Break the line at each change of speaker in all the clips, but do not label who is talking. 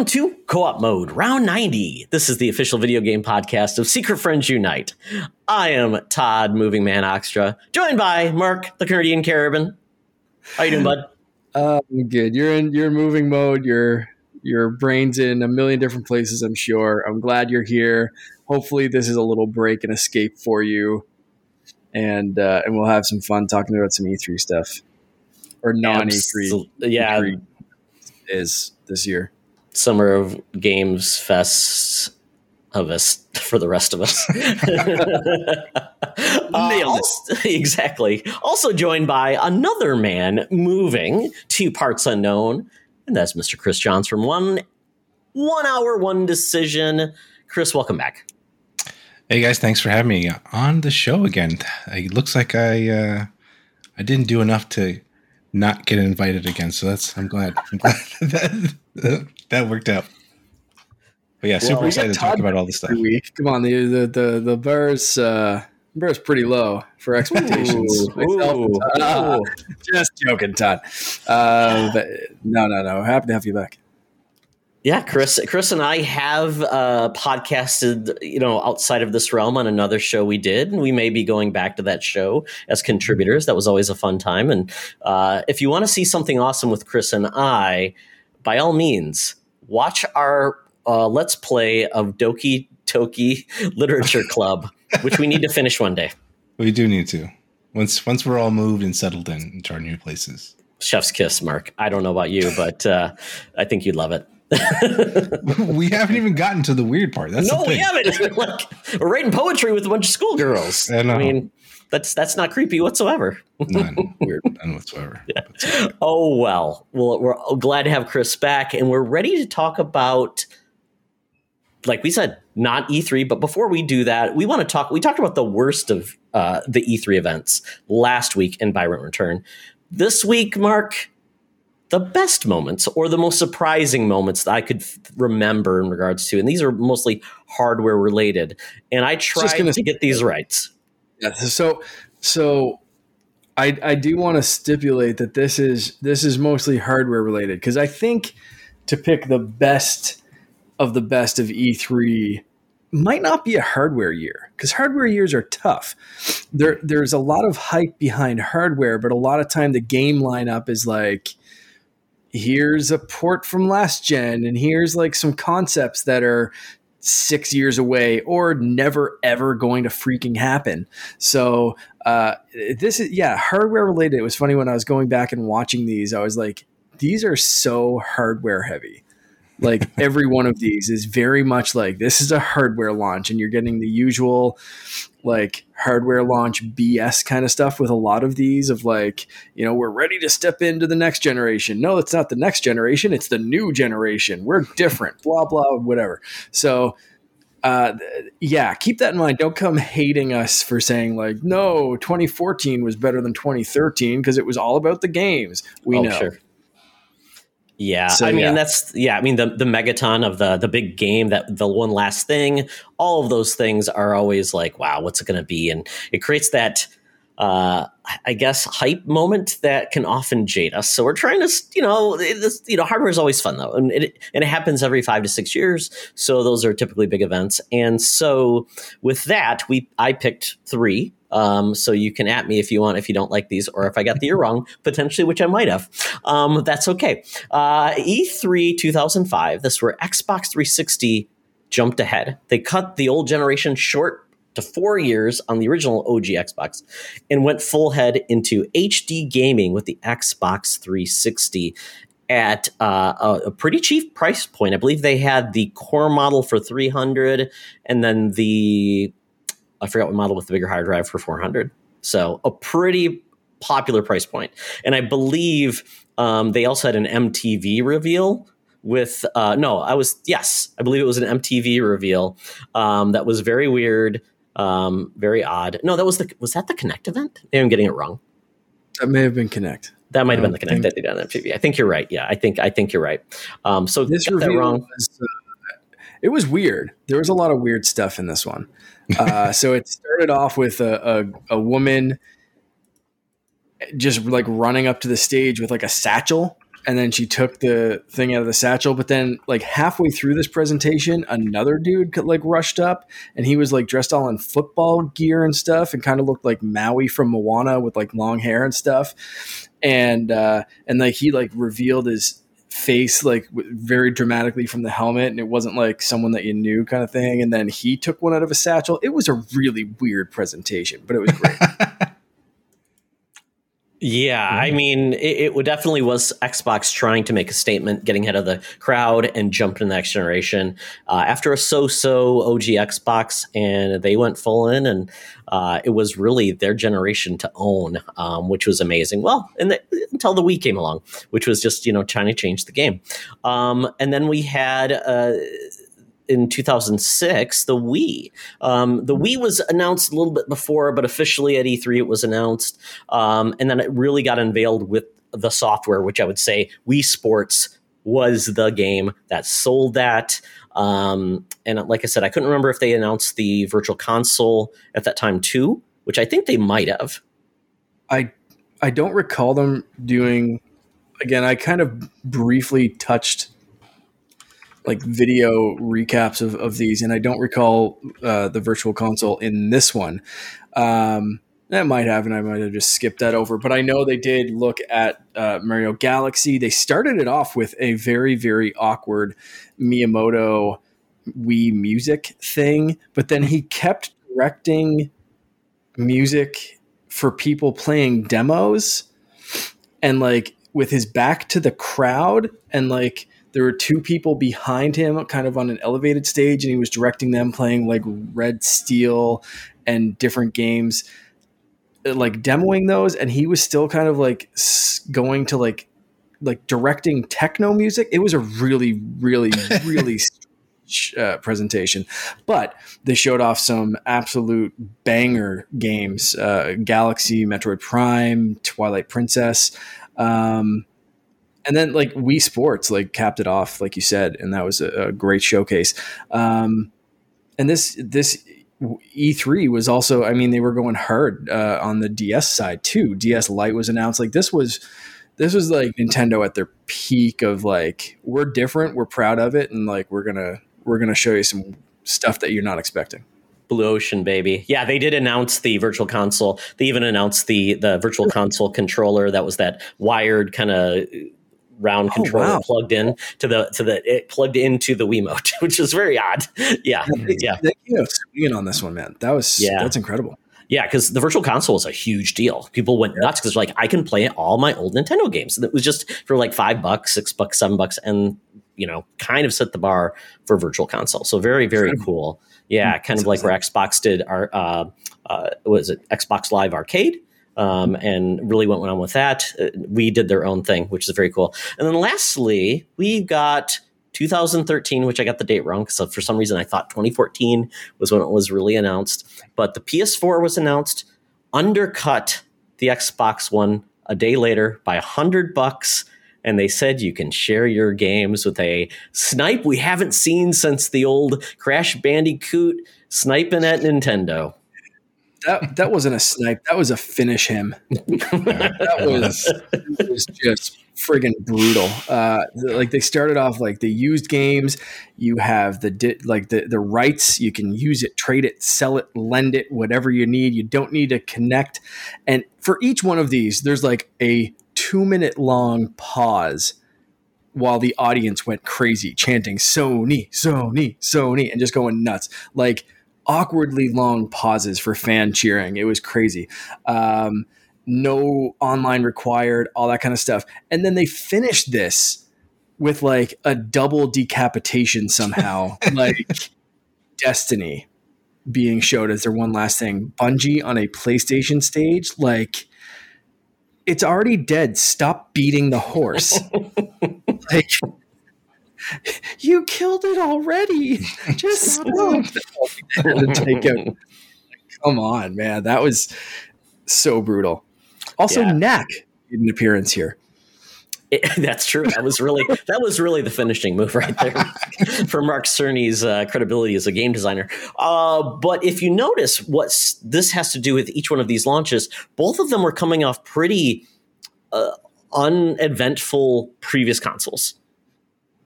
Welcome to Co op Mode, round 90. This is the official video game podcast of Secret Friends Unite. I am Todd, Moving Man Oxtra, joined by Mark, the Canadian Carabin. How you doing, bud?
Uh, good. You're in you're moving mode. Your your brain's in a million different places. I'm sure. I'm glad you're here. Hopefully, this is a little break and escape for you, and uh, and we'll have some fun talking about some E3 stuff or non E3.
Yeah,
E3 is this year.
Summer of Games Fest of us for the rest of us.
Nailed
uh, exactly. Also joined by another man moving to parts unknown, and that's Mr. Chris Johns from one one hour one decision. Chris, welcome back.
Hey guys, thanks for having me on the show again. It looks like I uh, I didn't do enough to not get invited again, so that's I'm glad. I'm glad that that worked out. But yeah, super
Well,
excited to talk about all this stuff.
Week. Come on, the the the, the bar's uh, bar's pretty low for expectations.
Ooh, ooh,
Ah,
ooh.
just joking, Todd. Uh, but no, no, no. Happy to have you back.
Yeah, Chris. Chris and I have uh, podcasted, you know, outside of this realm on another show we did, and we may be going back to that show as contributors. That was always a fun time. And uh, if you want to see something awesome with Chris and I, by all means, watch our uh, let's play of Doki Toki Literature Club, which we need to finish one day.
We do need to once once we're all moved and settled in into our new places.
Chef's kiss, Mark. I don't know about you, but uh, I think you'd love it.
we haven't even gotten to the weird part. That's
no, we haven't. like, we're writing poetry with a bunch of schoolgirls.
I know.
mean, that's that's not creepy whatsoever.
None weird, none whatsoever.
Oh well. Well, we're glad to have Chris back, and we're ready to talk about, like we said, not E3. But before we do that, we want to talk. We talked about the worst of uh, the E3 events last week in Byron Return. This week, Mark, the best moments or the most surprising moments that I could f- remember in regards to, and these are mostly hardware related. And I tried to get these right.
Yeah. So so I I do want to stipulate that this is this is mostly hardware related because I think to pick the best of the best of E3 might not be a hardware year because hardware years are tough. There there's a lot of hype behind hardware, but a lot of time the game lineup is like here's a port from last gen and here's like some concepts that are six years away or never ever going to freaking happen. So uh, this is yeah hardware related. It was funny when I was going back and watching these. I was like, these are so hardware heavy. Like every one of these is very much like this is a hardware launch, and you're getting the usual like hardware launch BS kind of stuff with a lot of these of like, you know, we're ready to step into the next generation. No, it's not the next generation, it's the new generation. We're different, blah, blah, whatever. So, uh, yeah, keep that in mind. Don't come hating us for saying, like, no, 2014 was better than 2013 because it was all about the games. We
oh,
know.
sure. Yeah,
So,
I mean
yeah.
that's yeah. I mean the the megaton of the the big game that the one last thing. All of those things are always like, wow, what's it going to be? And it creates that, uh, I guess, hype moment that can often jade us. So we're trying to, you know, this, you know, hardware is always fun though, and it and it happens every five to six years. So those are typically big events. And so with that, we I picked three. Um, so you can at me if you want, if you don't like these, or if I got the year wrong, potentially, which I might have. Um, that's okay. Uh, E3 2005, this where Xbox 360 jumped ahead. They cut the old generation short to four years on the original OG Xbox and went full head into HD gaming with the Xbox 360 at uh, a, a pretty cheap price point. I believe they had the core model for 300 and then the I forgot what model with the bigger hard drive for 400. So a pretty popular price point. And I believe um, they also had an MTV reveal with uh, no, I was yes, I believe it was an MTV reveal um, that was very weird, um, very odd. No, that was the was that the Kinect event? Maybe I'm getting it wrong.
That may have been Kinect.
That might have been the Kinect
think-
that they did on MTV. I think you're right. Yeah, I think I think you're right. Um, so
This
got that wrong.
was, uh, it was weird. There was a lot of weird stuff in this one. Uh, so it started off with a, a, a woman just like running up to the stage with like a satchel and then she took the thing out of the satchel. But then, like halfway through this presentation, another dude like rushed up, and he was like dressed all in football gear and stuff, and kind of looked like Maui from Moana with like long hair and stuff. And uh, and like he like revealed his face like very dramatically from the helmet and it wasn't like someone that you knew kind of thing and then he took one out of a satchel it was a really weird presentation but it was great
Yeah, I mean, it, it definitely was Xbox trying to make a statement, getting ahead of the crowd, and jump to the next generation. Uh, after a so-so OG Xbox, and they went full in, and uh, it was really their generation to own, um, which was amazing. Well, and the, until the Wii came along, which was just you know trying to change the game. Um, and then we had. Uh, in 2006, the Wii. Um, the Wii was announced a little bit before, but officially at E3 it was announced, um, and then it really got unveiled with the software, which I would say Wii Sports was the game that sold that. Um, and like I said, I couldn't remember if they announced the Virtual Console at that time too, which I think they might have.
I I don't recall them doing. Again, I kind of briefly touched like video recaps of, of these, and I don't recall uh, the virtual console in this one. Um, that might have, and I might have just skipped that over. But I know they did look at uh, Mario Galaxy. They started it off with a very, very awkward Miyamoto Wii music thing, but then he kept directing music for people playing demos and like with his back to the crowd and like there were two people behind him, kind of on an elevated stage, and he was directing them playing like Red Steel and different games, uh, like demoing those. And he was still kind of like going to like like directing techno music. It was a really, really, really. Uh, presentation, but they showed off some absolute banger games: uh, Galaxy, Metroid Prime, Twilight Princess. Um, and then like Wii Sports like capped it off, like you said, and that was a, a great showcase. Um, and this this E3 was also, I mean, they were going hard uh, on the DS side too. DS Lite was announced. Like this was this was like Nintendo at their peak of like we're different, we're proud of it, and like we're gonna we're gonna show you some stuff that you're not expecting.
Blue Ocean, baby. Yeah, they did announce the virtual console. They even announced the the virtual console controller that was that wired kind of round oh, controller wow. plugged in to the to the it plugged into the Wiimote, which is very odd. Yeah, yeah.
They, you know, on this one, man. That was yeah. that's incredible.
Yeah, because the Virtual Console is a huge deal. People went nuts because like I can play all my old Nintendo games. And it was just for like five bucks, six bucks, seven bucks, and you know, kind of set the bar for Virtual Console. So very, very cool. Yeah, mm-hmm. kind of like where Xbox did our uh, uh, was it Xbox Live Arcade um, and really went on with that. Uh, we did their own thing, which is very cool. And then lastly, we got 2013, which I got the date wrong because for some reason I thought 2014 was when it was really announced. But the PS4 was announced, undercut the Xbox One a day later by a hundred bucks. And they said you can share your games with a snipe we haven't seen since the old Crash Bandicoot sniping at Nintendo
that that wasn't a snipe. That was a finish him. that was was just friggin' brutal. Uh, like they started off like the used games. You have the di- like the the rights. You can use it, trade it, sell it, lend it, whatever you need. You don't need to connect. And for each one of these, there's like a two minute long pause while the audience went crazy, chanting Sony, Sony, Sony, and just going nuts. Like awkwardly long pauses for fan cheering. It was crazy. Um, no online required, all that kind of stuff. And then they finished this with like a double decapitation somehow, like Destiny being showed as their one last thing. Bungie on a PlayStation stage, like it's already dead. Stop beating the horse. like you killed it already. Just stop. take him. Come on, man. That was so brutal. Also, yeah. Knack made an appearance here.
It, that's true. That was really that was really the finishing move right there for Mark Cerny's uh, credibility as a game designer. Uh, but if you notice, what this has to do with each one of these launches, both of them were coming off pretty uh, uneventful previous consoles.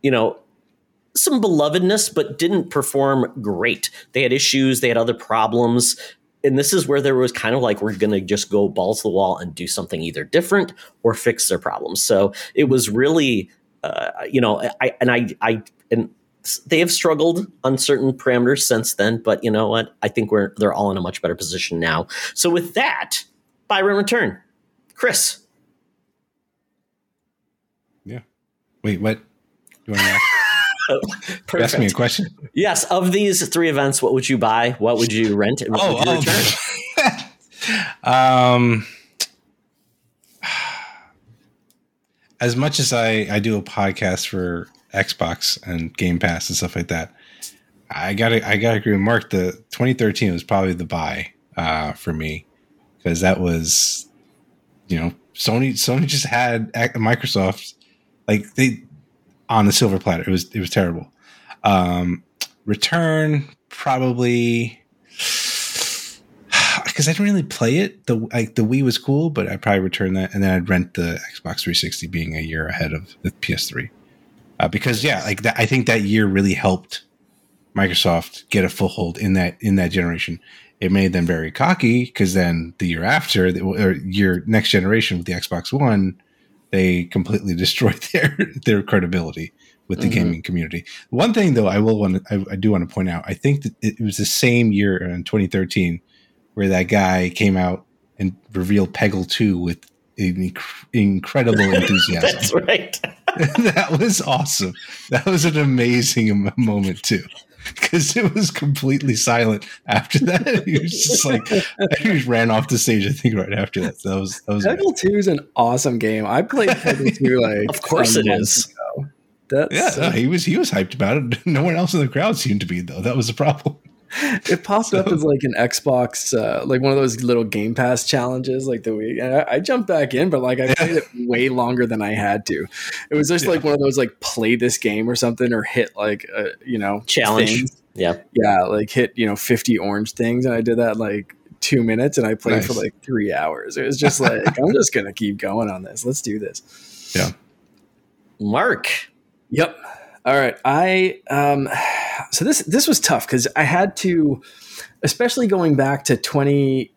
You know, some belovedness, but didn't perform great. They had issues, they had other problems. And this is where there was kind of like, we're going to just go balls to the wall and do something either different or fix their problems. So it was really, uh, you know, I, and I, I, and they have struggled on certain parameters since then, but you know what? I think we're, they're all in a much better position now. So with that, Byron return. Chris.
Yeah. Wait, what? You want to ask? Ask me a question.
Yes, of these three events, what would you buy? What would you rent? And
oh, oh. um, as much as I I do a podcast for Xbox and Game Pass and stuff like that, I gotta I gotta agree with Mark. The 2013 was probably the buy uh, for me because that was, you know, Sony Sony just had Microsoft like they on the silver platter. It was it was terrible. Um, return probably because I didn't really play it. The like the Wii was cool, but I'd probably return that, and then I'd rent the Xbox 360, being a year ahead of the PS3. Uh, because yeah, like that, I think that year really helped Microsoft get a foothold in that in that generation. It made them very cocky because then the year after, or year next generation with the Xbox One, they completely destroyed their their credibility with the mm-hmm. gaming community. One thing though, I will want to, I, I, do want to point out. I think that it was the same year in 2013 where that guy came out and revealed Peggle 2 with inc- incredible enthusiasm.
That's right.
that was awesome. That was an amazing moment too because it was completely silent after that. he was just like he just ran off the stage. I think right after that. So that was that was
Peggle Two is an awesome game. I played Peggle Two like
of course it is.
Ago. That's yeah, so- he was he was hyped about it. No one else in the crowd seemed to be though. That was the problem
it popped so. up as like an Xbox, uh, like one of those little Game Pass challenges, like the week. And I, I jumped back in, but like I played it way longer than I had to. It was just yeah. like one of those like play this game or something, or hit like a, you know
challenge. Things.
Yeah, yeah, like hit you know fifty orange things, and I did that like two minutes, and I played nice. for like three hours. It was just like I'm just gonna keep going on this. Let's do this.
Yeah,
Mark.
Yep. All right. I um so this this was tough cuz I had to especially going back to 20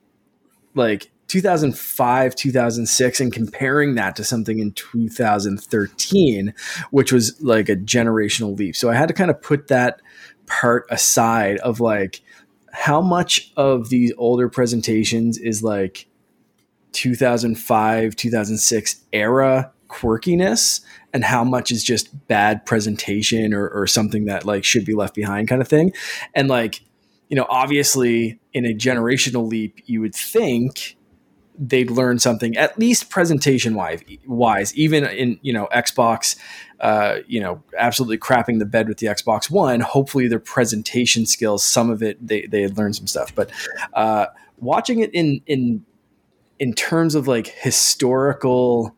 like 2005 2006 and comparing that to something in 2013 which was like a generational leap. So I had to kind of put that part aside of like how much of these older presentations is like 2005 2006 era quirkiness and how much is just bad presentation or, or something that like should be left behind kind of thing. And like you know obviously in a generational leap you would think they'd learn something at least presentation wise wise even in you know xbox uh, you know absolutely crapping the bed with the xbox one. Hopefully their presentation skills some of it they, they had learned some stuff. But uh, watching it in in in terms of like historical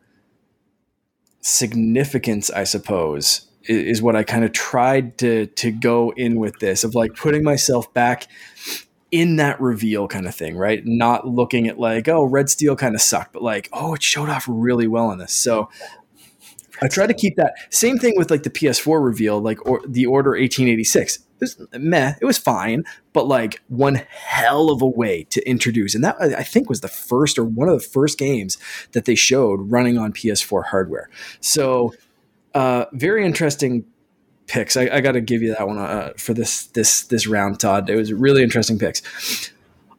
significance, I suppose, is, is what I kind of tried to to go in with this of like putting myself back in that reveal kind of thing, right? Not looking at like, oh, Red Steel kind of sucked, but like, oh, it showed off really well in this. So I try to keep that same thing with like the PS4 reveal, like or the Order 1886. It was meh, it was fine, but like one hell of a way to introduce, and that I think was the first or one of the first games that they showed running on PS4 hardware. So, uh, very interesting picks. I, I got to give you that one uh, for this this this round, Todd. It was really interesting picks.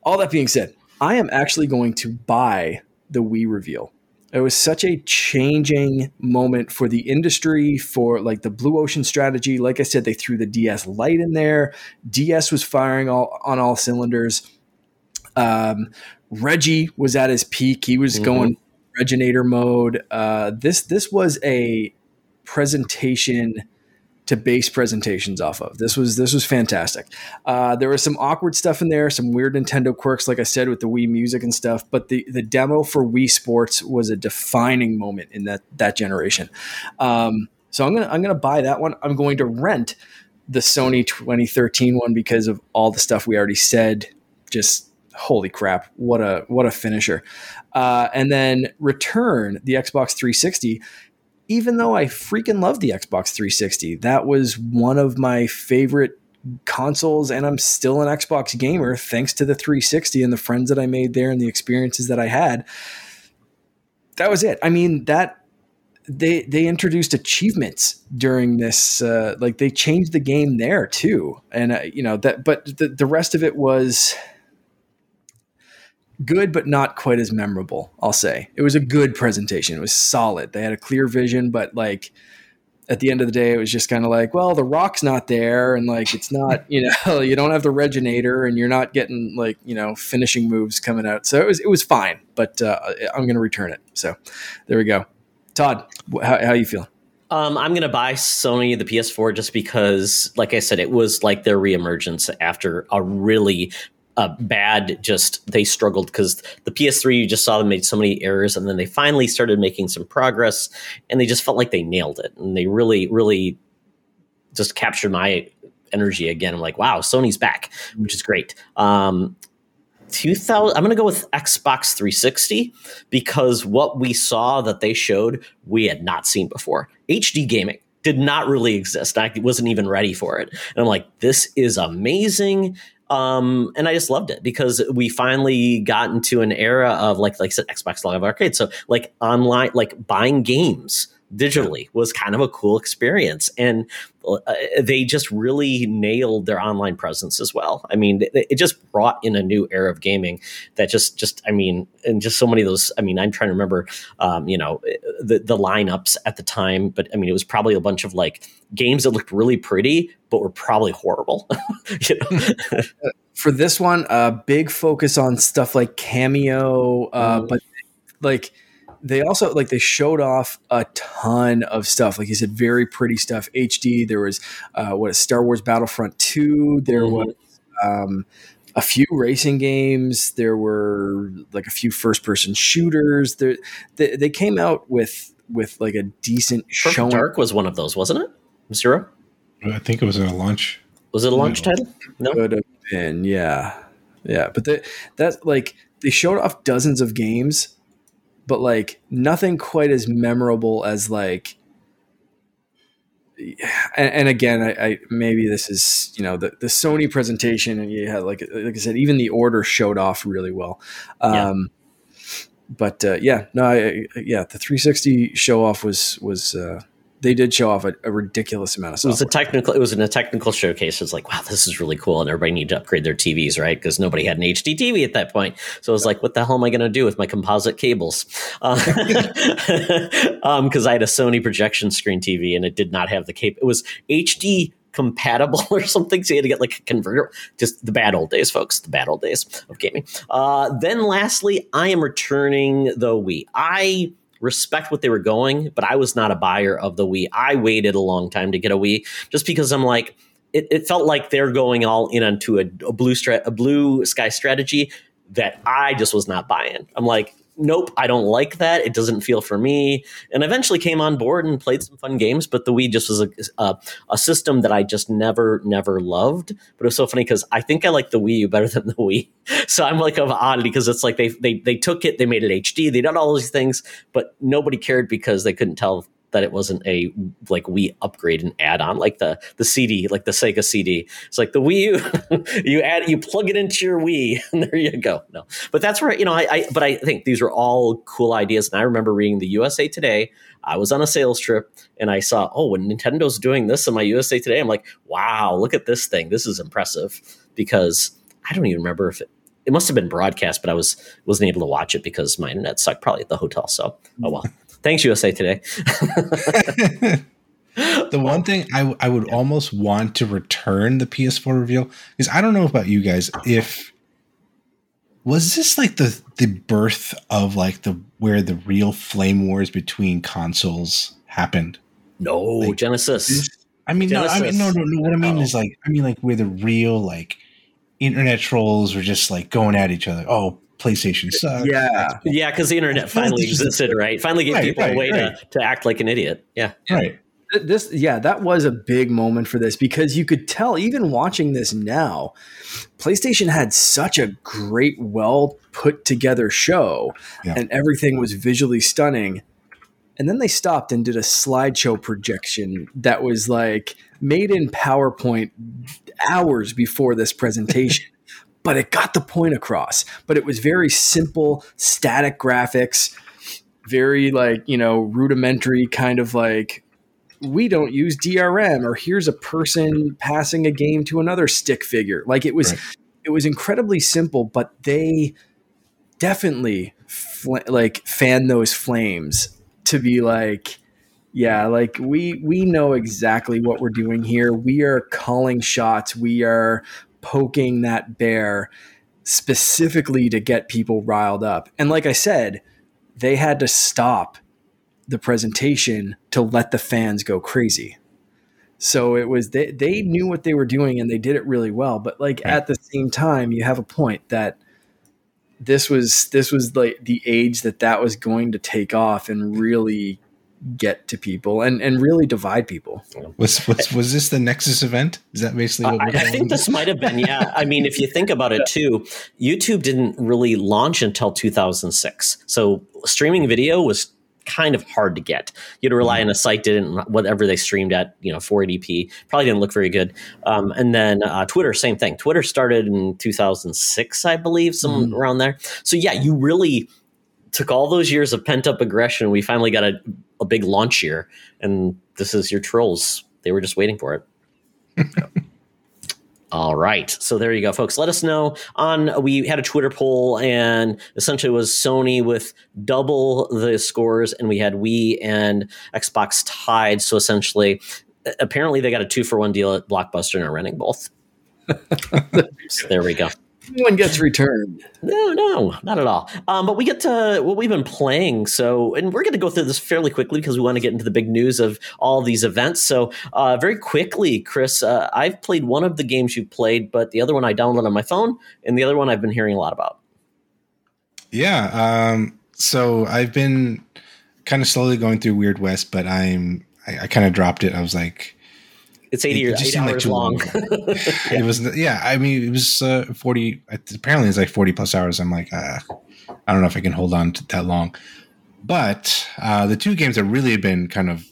All that being said, I am actually going to buy the Wii reveal it was such a changing moment for the industry for like the blue ocean strategy. Like i said they threw the ds lite in there. Ds was firing all on all cylinders. Um, reggie was at his peak. He was mm-hmm. going Regginator mode. Uh, this this was a presentation to base presentations off of. This was this was fantastic. Uh, there was some awkward stuff in there, some weird Nintendo quirks, like I said, with the Wii music and stuff. But the the demo for Wii Sports was a defining moment in that that generation. Um, so I'm gonna I'm gonna buy that one. I'm going to rent the Sony 2013 one because of all the stuff we already said. Just holy crap, what a what a finisher! Uh, and then Return, the Xbox 360. Even though I freaking love the Xbox 360, that was one of my favorite consoles, and I'm still an Xbox gamer thanks to the 360 and the friends that I made there and the experiences that I had. That was it. I mean that they they introduced achievements during this uh, like they changed the game there too and uh, you know that but the, the rest of it was good but not quite as memorable i'll say. It was a good presentation. It was solid. They had a clear vision but like at the end of the day it was just kind of like well the rock's not there and like it's not you know you don't have the Regginator and you're not getting like you know finishing moves coming out. So it was it was fine but uh, i'm going to return it. So there we go. Todd, how, how you feel?
Um, I'm going to buy Sony the PS4 just because, like I said, it was like their reemergence after a really uh, bad. Just they struggled because the PS3 you just saw them made so many errors, and then they finally started making some progress, and they just felt like they nailed it, and they really, really just captured my energy again. I'm like, wow, Sony's back, which is great. Um, 2000 i'm going to go with xbox 360 because what we saw that they showed we had not seen before hd gaming did not really exist i wasn't even ready for it and i'm like this is amazing um, and I just loved it because we finally got into an era of like, like I said, Xbox Live Arcade. So like online, like buying games digitally was kind of a cool experience. And uh, they just really nailed their online presence as well. I mean it, it, just brought in a new era of gaming that just just i mean and just so many of those i mean i'm trying to remember um, you know the, the lineups at the time but i mean it was probably a bunch of like games that looked really pretty but were probably horrible.
For this one a uh, big focus on stuff like Kameo uh, mm. but like they also like they showed off a ton of stuff. Like you said very pretty stuff. Hd there was uh, what star wars battlefront 2 there mm-hmm. was um, a few racing games. There were like a few first person shooters. There they, they came out with with like a decent
show dark was one of those wasn't it? Zero?
I think it was in a launch.
Was it a launch title?
No? Could have been yeah. Yeah but that that's like they showed off dozens of games but like nothing quite as memorable as like and, and again I, I, maybe this is you know the, the sony presentation and you had like like i said even the order showed off really well um yeah. but uh, yeah no I, yeah the 360 show off was was uh they did show off a, a, ridiculous amount of
software. It was a technical. It was in a technical showcase. It's like, wow, this is really cool, and everybody needed to upgrade their TVs, right? Because nobody had an HD TV at that point. So I was like, what the hell am I going to do with my composite cables? Because uh, um, I had a Sony projection screen TV, and it did not have the cape. It was HD compatible or something. So you had to get like a converter. Just the bad old days, folks. The bad old days of gaming. Uh, then lastly, I am returning the Wii. I respect what they were going, but I was not a buyer of the Wii. I waited a long time to get a Wii just because I'm like, it, it felt like they're going all in onto a, a blue strat, a blue sky strategy that I just was not buying. I'm like, nope, I don't like that. It doesn't feel for me. And eventually came on board and played some fun games, but the Wii just was a, a, a system that I just never, never loved. But it was so funny because I think I like the Wii U better than the Wii. So I'm like of oddity because it's like they, they, they took it, they made it HD, they did all these things, but nobody cared because they couldn't tell that it wasn't a like Wii upgrade and add on like the the CD, like the Sega CD. It's like the Wii U, you add you plug it into your Wii, and there you go. No, but that's where you know I, I but I think these are all cool ideas, and I remember reading the USA Today. I was on a sales trip and I saw, oh, when Nintendo's doing this in my USA Today, I'm like, wow, look at this thing. This is impressive because I don't even remember if it, it must have been broadcast, but I was wasn't able to watch it because my internet sucked probably at the hotel. So oh well. Thanks, USA Today.
the one thing I, I would almost want to return the PS4 reveal is I don't know about you guys if was this like the the birth of like the where the real flame wars between consoles happened?
No, like, Genesis.
I mean, Genesis. no, I mean, no, no, no. What I mean oh. is like, I mean, like where the real like internet trolls were just like going at each other. Oh, PlayStation sucks.
Yeah, yeah, because the internet finally existed, right? Finally gave right, people right, a way right. to, to act like an idiot. Yeah,
right.
this yeah that was a big moment for this because you could tell even watching this now playstation had such a great well put together show yeah. and everything was visually stunning and then they stopped and did a slideshow projection that was like made in powerpoint hours before this presentation but it got the point across but it was very simple static graphics very like you know rudimentary kind of like we don't use DRM or here's a person passing a game to another stick figure. Like it was, right. it was incredibly simple, but they definitely fl- like fan those flames to be like, yeah, like we we know exactly what we're doing here. We are calling shots. We are poking that bear specifically to get people riled up. And like I said, they had to stop the presentation to let the fans go crazy. So it was they they knew what they were doing and they did it really well. But like right. at the same time, you have a point that this was this was like the age that that was going to take off and really get to people and and really divide people.
Was was, was this the Nexus event? Is that basically what
I, I think this might have been. Yeah, I mean, if you think about it too, YouTube didn't really launch until 2006. So streaming video was kind of hard to get. You had to rely mm-hmm. on a site didn't whatever they streamed at, you know, 480p. Probably didn't look very good. Um, and then uh, Twitter, same thing. Twitter started in 2006, I believe, some mm. around there. So yeah, you really took all those years of pent up aggression. We finally got a, a big launch year, and this is your trolls. They were just waiting for it. All right. So there you go, folks. Let us know on we had a Twitter poll and essentially was Sony with double the scores and we had Wii and Xbox tied. So essentially apparently they got a two for one deal at Blockbuster and are renting both. so there we go
one gets returned.
No, no, not at all. Um, but we get to what we've been playing. So, and we're going to go through this fairly quickly because we want to get into the big news of all these events. So, uh, very quickly, Chris, uh, I've played one of the games you've played, but the other one I downloaded on my phone, and the other one I've been hearing a lot about.
Yeah. Um, so I've been kind of slowly going through Weird West, but I'm I, I kind of dropped it. I was like,
it's 80 it, eight hours like long.
it was, yeah. I mean, it was uh, 40. Apparently, it's like 40 plus hours. I'm like, uh, I don't know if I can hold on to that long. But uh, the two games that really have been kind of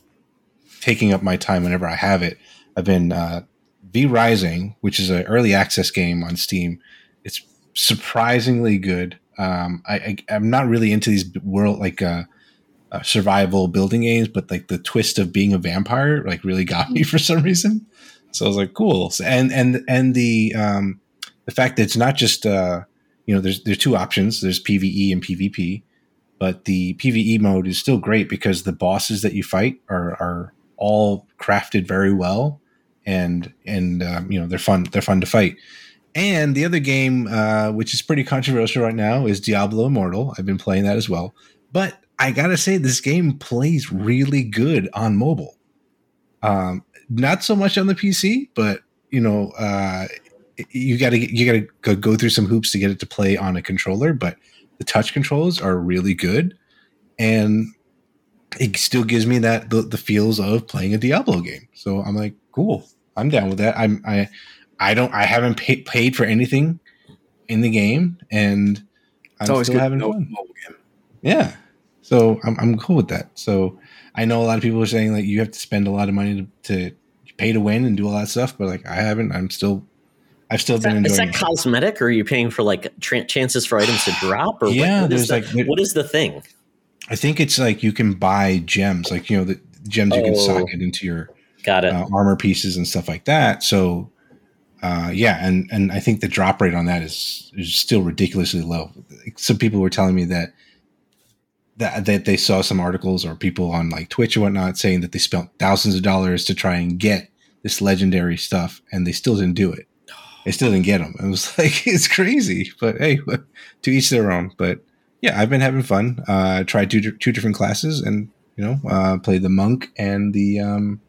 taking up my time whenever I have it I've been uh, V Rising, which is an early access game on Steam. It's surprisingly good. Um, I, I, am not really into these world like uh, uh, survival building games, but like the twist of being a vampire like really got me for some reason. So I was like, cool. And and and the um, the fact that it's not just uh, you know there's there's two options. There's PVE and PvP, but the PVE mode is still great because the bosses that you fight are are all crafted very well, and and um, you know they're fun. They're fun to fight. And the other game, uh, which is pretty controversial right now, is Diablo Immortal. I've been playing that as well. But I gotta say, this game plays really good on mobile. Um, not so much on the PC, but you know, uh, you gotta you gotta go through some hoops to get it to play on a controller. But the touch controls are really good, and it still gives me that the, the feels of playing a Diablo game. So I'm like, cool, I'm down with that. I'm I I don't I haven't pay, paid for anything in the game, and I'm still having fun. Yeah, so I'm, I'm cool with that. So I know a lot of people are saying like you have to spend a lot of money to, to pay to win and do all that stuff, but like I haven't. I'm still I've still
is
been
that,
enjoying.
Is that cosmetic, or are you paying for like tra- chances for items to drop? Or
yeah,
what,
there's
the,
like
what is the thing?
I think it's like you can buy gems, like you know the gems oh, you can oh. socket into your
got it
uh, armor pieces and stuff like that. So uh, yeah, and and I think the drop rate on that is is still ridiculously low. Some people were telling me that that, that they saw some articles or people on like Twitch or whatnot saying that they spent thousands of dollars to try and get this legendary stuff and they still didn't do it. They still didn't get them. It was like it's crazy, but hey, to each their own. But yeah, I've been having fun. Uh, tried two two different classes and you know uh, played the monk and the um,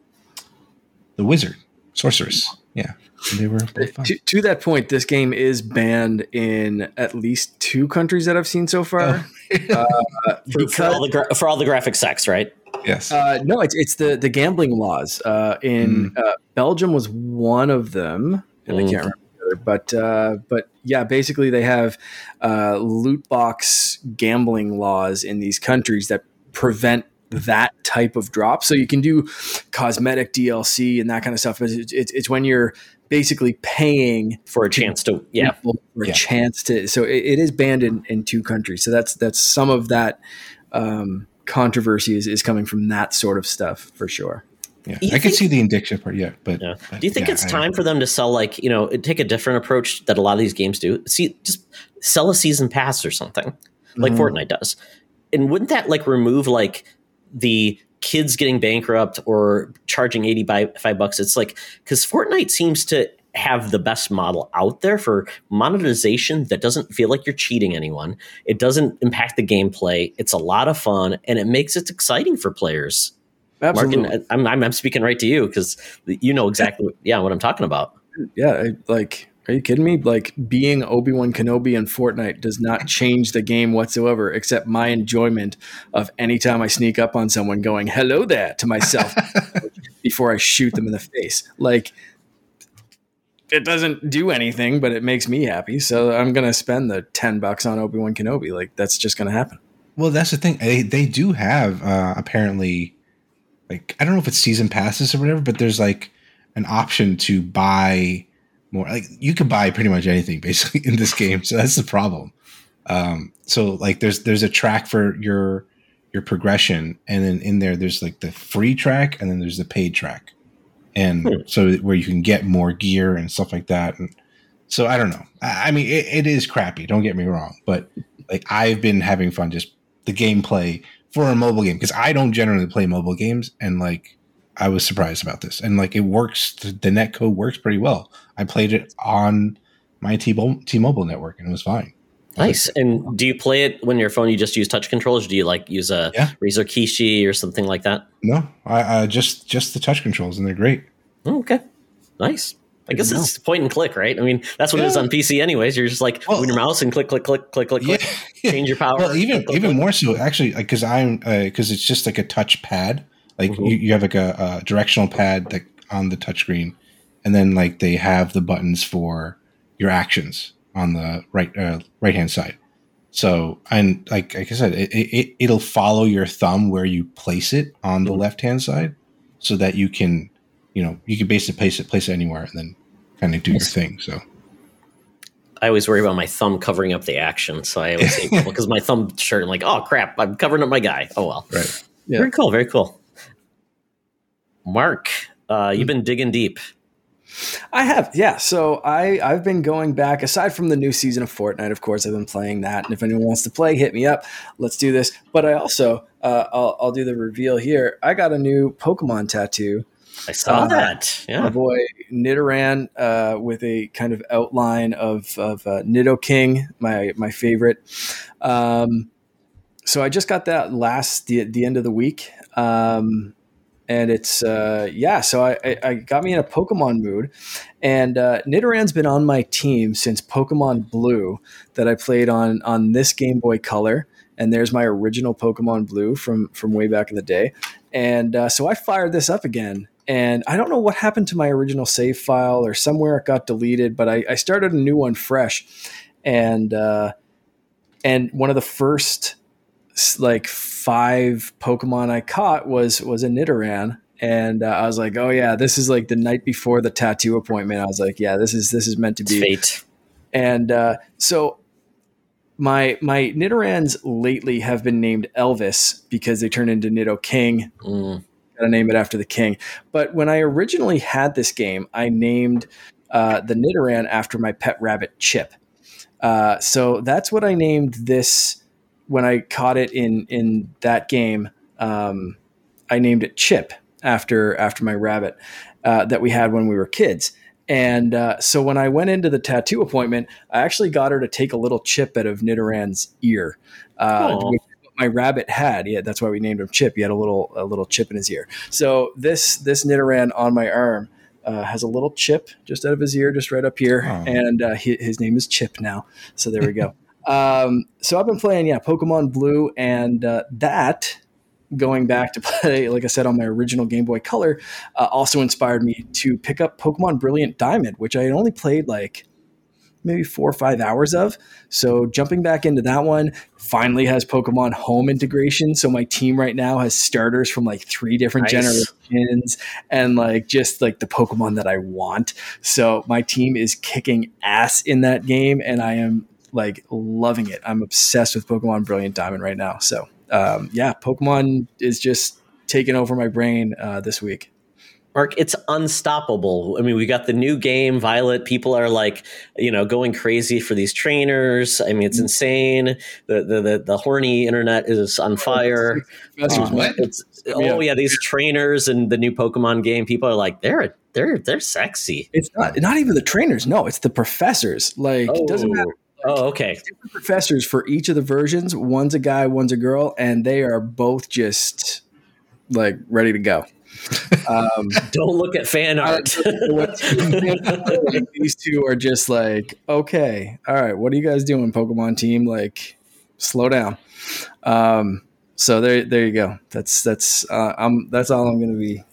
the wizard sorceress. Yeah, they were
to, to, that point. This game is banned in at least two countries that I've seen so far.
Oh. uh, for, for, all the gra- for all the graphic sex, right?
Yes.
Uh, no, it's it's the the gambling laws. Uh, in uh, Belgium was one of them, and I
Mm.
can't remember. other, But uh, but yeah, basically they have uh, loot box gambling laws in these countries that prevent that type of drop. So you can do cosmetic DLC and that kind of stuff, but it's, it's, it's when you're basically paying
For a chance to, yeah.
people for a
Yeah.
chance to. So it, it is banned in, in two countries. So that's that's some of that um, controversy is, is coming from that sort of stuff for sure.
yeah.
you
I can
think-
see the addiction part, yeah. But,
Yeah.
but
Do you think
yeah,
it's time for them to sell like you know take a different approach that a lot of these games do? See, just sell a season pass or something like
Mhm.
Fortnite does, and wouldn't that like remove like the kids getting bankrupt or charging eighty by bucks? It's like because Fortnite seems to have the best model out there for monetization that doesn't feel like you're cheating anyone. It doesn't impact the gameplay. It's a lot of fun and it makes it exciting for players.
Absolutely.
and I'm, I'm, I'm speaking right to you because you know exactly yeah what I'm talking about.
yeah. I, like, are you kidding me? Like being Obi Wan Kenobi in Fortnite does not change the game whatsoever, except my enjoyment of anytime I sneak up on someone going "Hello there" to myself before I shoot them in the face. Like. It doesn't do anything, but it makes me happy. So I'm gonna spend the ten bucks on Obi Wan Kenobi. Like that's just gonna happen.
Well, that's the thing. They, they do have uh, apparently, like I don't know if it's season passes or whatever, but there's like an option to buy more. Like you can buy pretty much anything basically in this game, so that's the problem. Um, so like there's there's a track for your your progression, and then in there there's like the free track, and then there's the paid track, and
Hmm.
so where you can get more gear and stuff like that. And so I don't know. I, I mean, it, it is crappy. Don't get me wrong, but like I've been having fun just the gameplay for a mobile game because I don't generally play mobile games, and like I was surprised about this, and like it works. The, net code works pretty well. I played it on my T-Mobile, T-Mobile network, and it was fine.
Nice. And do you play it when your phone? You just use touch controls? Or do you like use a
Yeah.
Razer Kishi or something like that?
No, I, I just just the touch controls, and they're great.
Oh, okay, nice. I guess it's point and click, right? I mean, that's what it is
Yeah.
on PC, anyways. You're just like
Well-
your mouse and click, click, click, click, click, click. Change your power.
Well, even
click, click,
even
click.
more so, actually, because I'm uh, because it's just like a touch pad. Like
Mhm.
you, you have like a, a directional pad that on the touchscreen, and then like they have the buttons for your actions on the right uh, right hand side. So and like like I said, it, it it'll follow your thumb where you place it on the
Mhm.
left hand side, so that you can you know you can basically place it place it anywhere and then kind of do your thing. So
I always worry about my thumb covering up the action, so I always say because my thumb shirt, I'm like, oh crap, I'm covering up my guy. Oh well.
right.
Yeah.
Very cool. Very cool. Mark, uh, you've been digging deep.
I have, yeah. So I I've been going back. Aside from the new season of Fortnite, of course, I've been playing that. And if anyone wants to play, hit me up. Let's do this. But I also uh, I'll I'll do the reveal here. I got a new Pokemon tattoo.
I saw
Uh,
that.
My
Yeah.
boy Nidoran uh, with a kind of outline of of uh, Nidoking, my my favorite. Um, so I just got that last the the end of the week. Um, and it's uh, yeah, so I, I, I got me in a Pokemon mood, and uh, Nidoran's been on my team since Pokemon Blue that I played on on this Game Boy Color, and there's my original Pokemon Blue from from way back in the day, and uh, so I fired this up again, and I don't know what happened to my original save file or somewhere it got deleted, but I, I started a new one fresh, and uh, and one of the first like five Pokemon I caught was was a Nidoran, and uh, I was like, oh yeah, this is like the night before the tattoo appointment. I was like, yeah, this is this is meant to be.
fate.
And uh, so my my Nidorans lately have been named Elvis because they turn into Nidoking.
Mm.
Got to name it after the king. But when I originally had this game, I named uh, the Nidoran after my pet rabbit Chip. Uh, so that's what I named this when I caught it in in that game. Um, I named it Chip after after my rabbit uh, that we had when we were kids. And uh, so when I went into the tattoo appointment, I actually got her to take a little chip out of Nidoran's ear, uh, which my rabbit had. Yeah, that's why we named him Chip. He had a little a little chip in his ear. So this this Nidoran on my arm uh, has a little chip just out of his ear, just right up here,
Aw.
and uh, he, his name is Chip now. So there we go. um, so I've been playing, yeah, Pokemon Blue, and uh, that going back to play, like I said, on my original Game Boy Color, uh, also inspired me to pick up Pokemon Brilliant Diamond, which I had only played like maybe four or five hours of. So jumping back into that one finally has Pokemon home integration. So my team right now has starters from like three different nice. generations and like just like the Pokemon that I want. So my team is kicking ass in that game and I am like loving it. I'm obsessed with Pokemon Brilliant Diamond right now. So um, yeah, Pokemon is just taking over my brain uh, this week.
Mark, it's unstoppable. I mean, we got the new game, Violet. People are like, you know, going crazy for these trainers. I mean, it's mm-hmm. insane. The the the, the horny internet is on fire. Um, oh yeah, these trainers and the new Pokemon game. People are like, they're they're they're sexy.
It's not not even the trainers. No, it's the professors. Like, oh. doesn't matter.
Oh, okay.
Professors for each of the versions. One's a guy, one's a girl, and they are both just like ready to go.
Um, Don't look at fan art.
these two are just like, okay, all right, what are you guys doing, Pokemon team? Like, slow down. Um, so there, there you go. That's that's uh, I'm that's all I'm going to be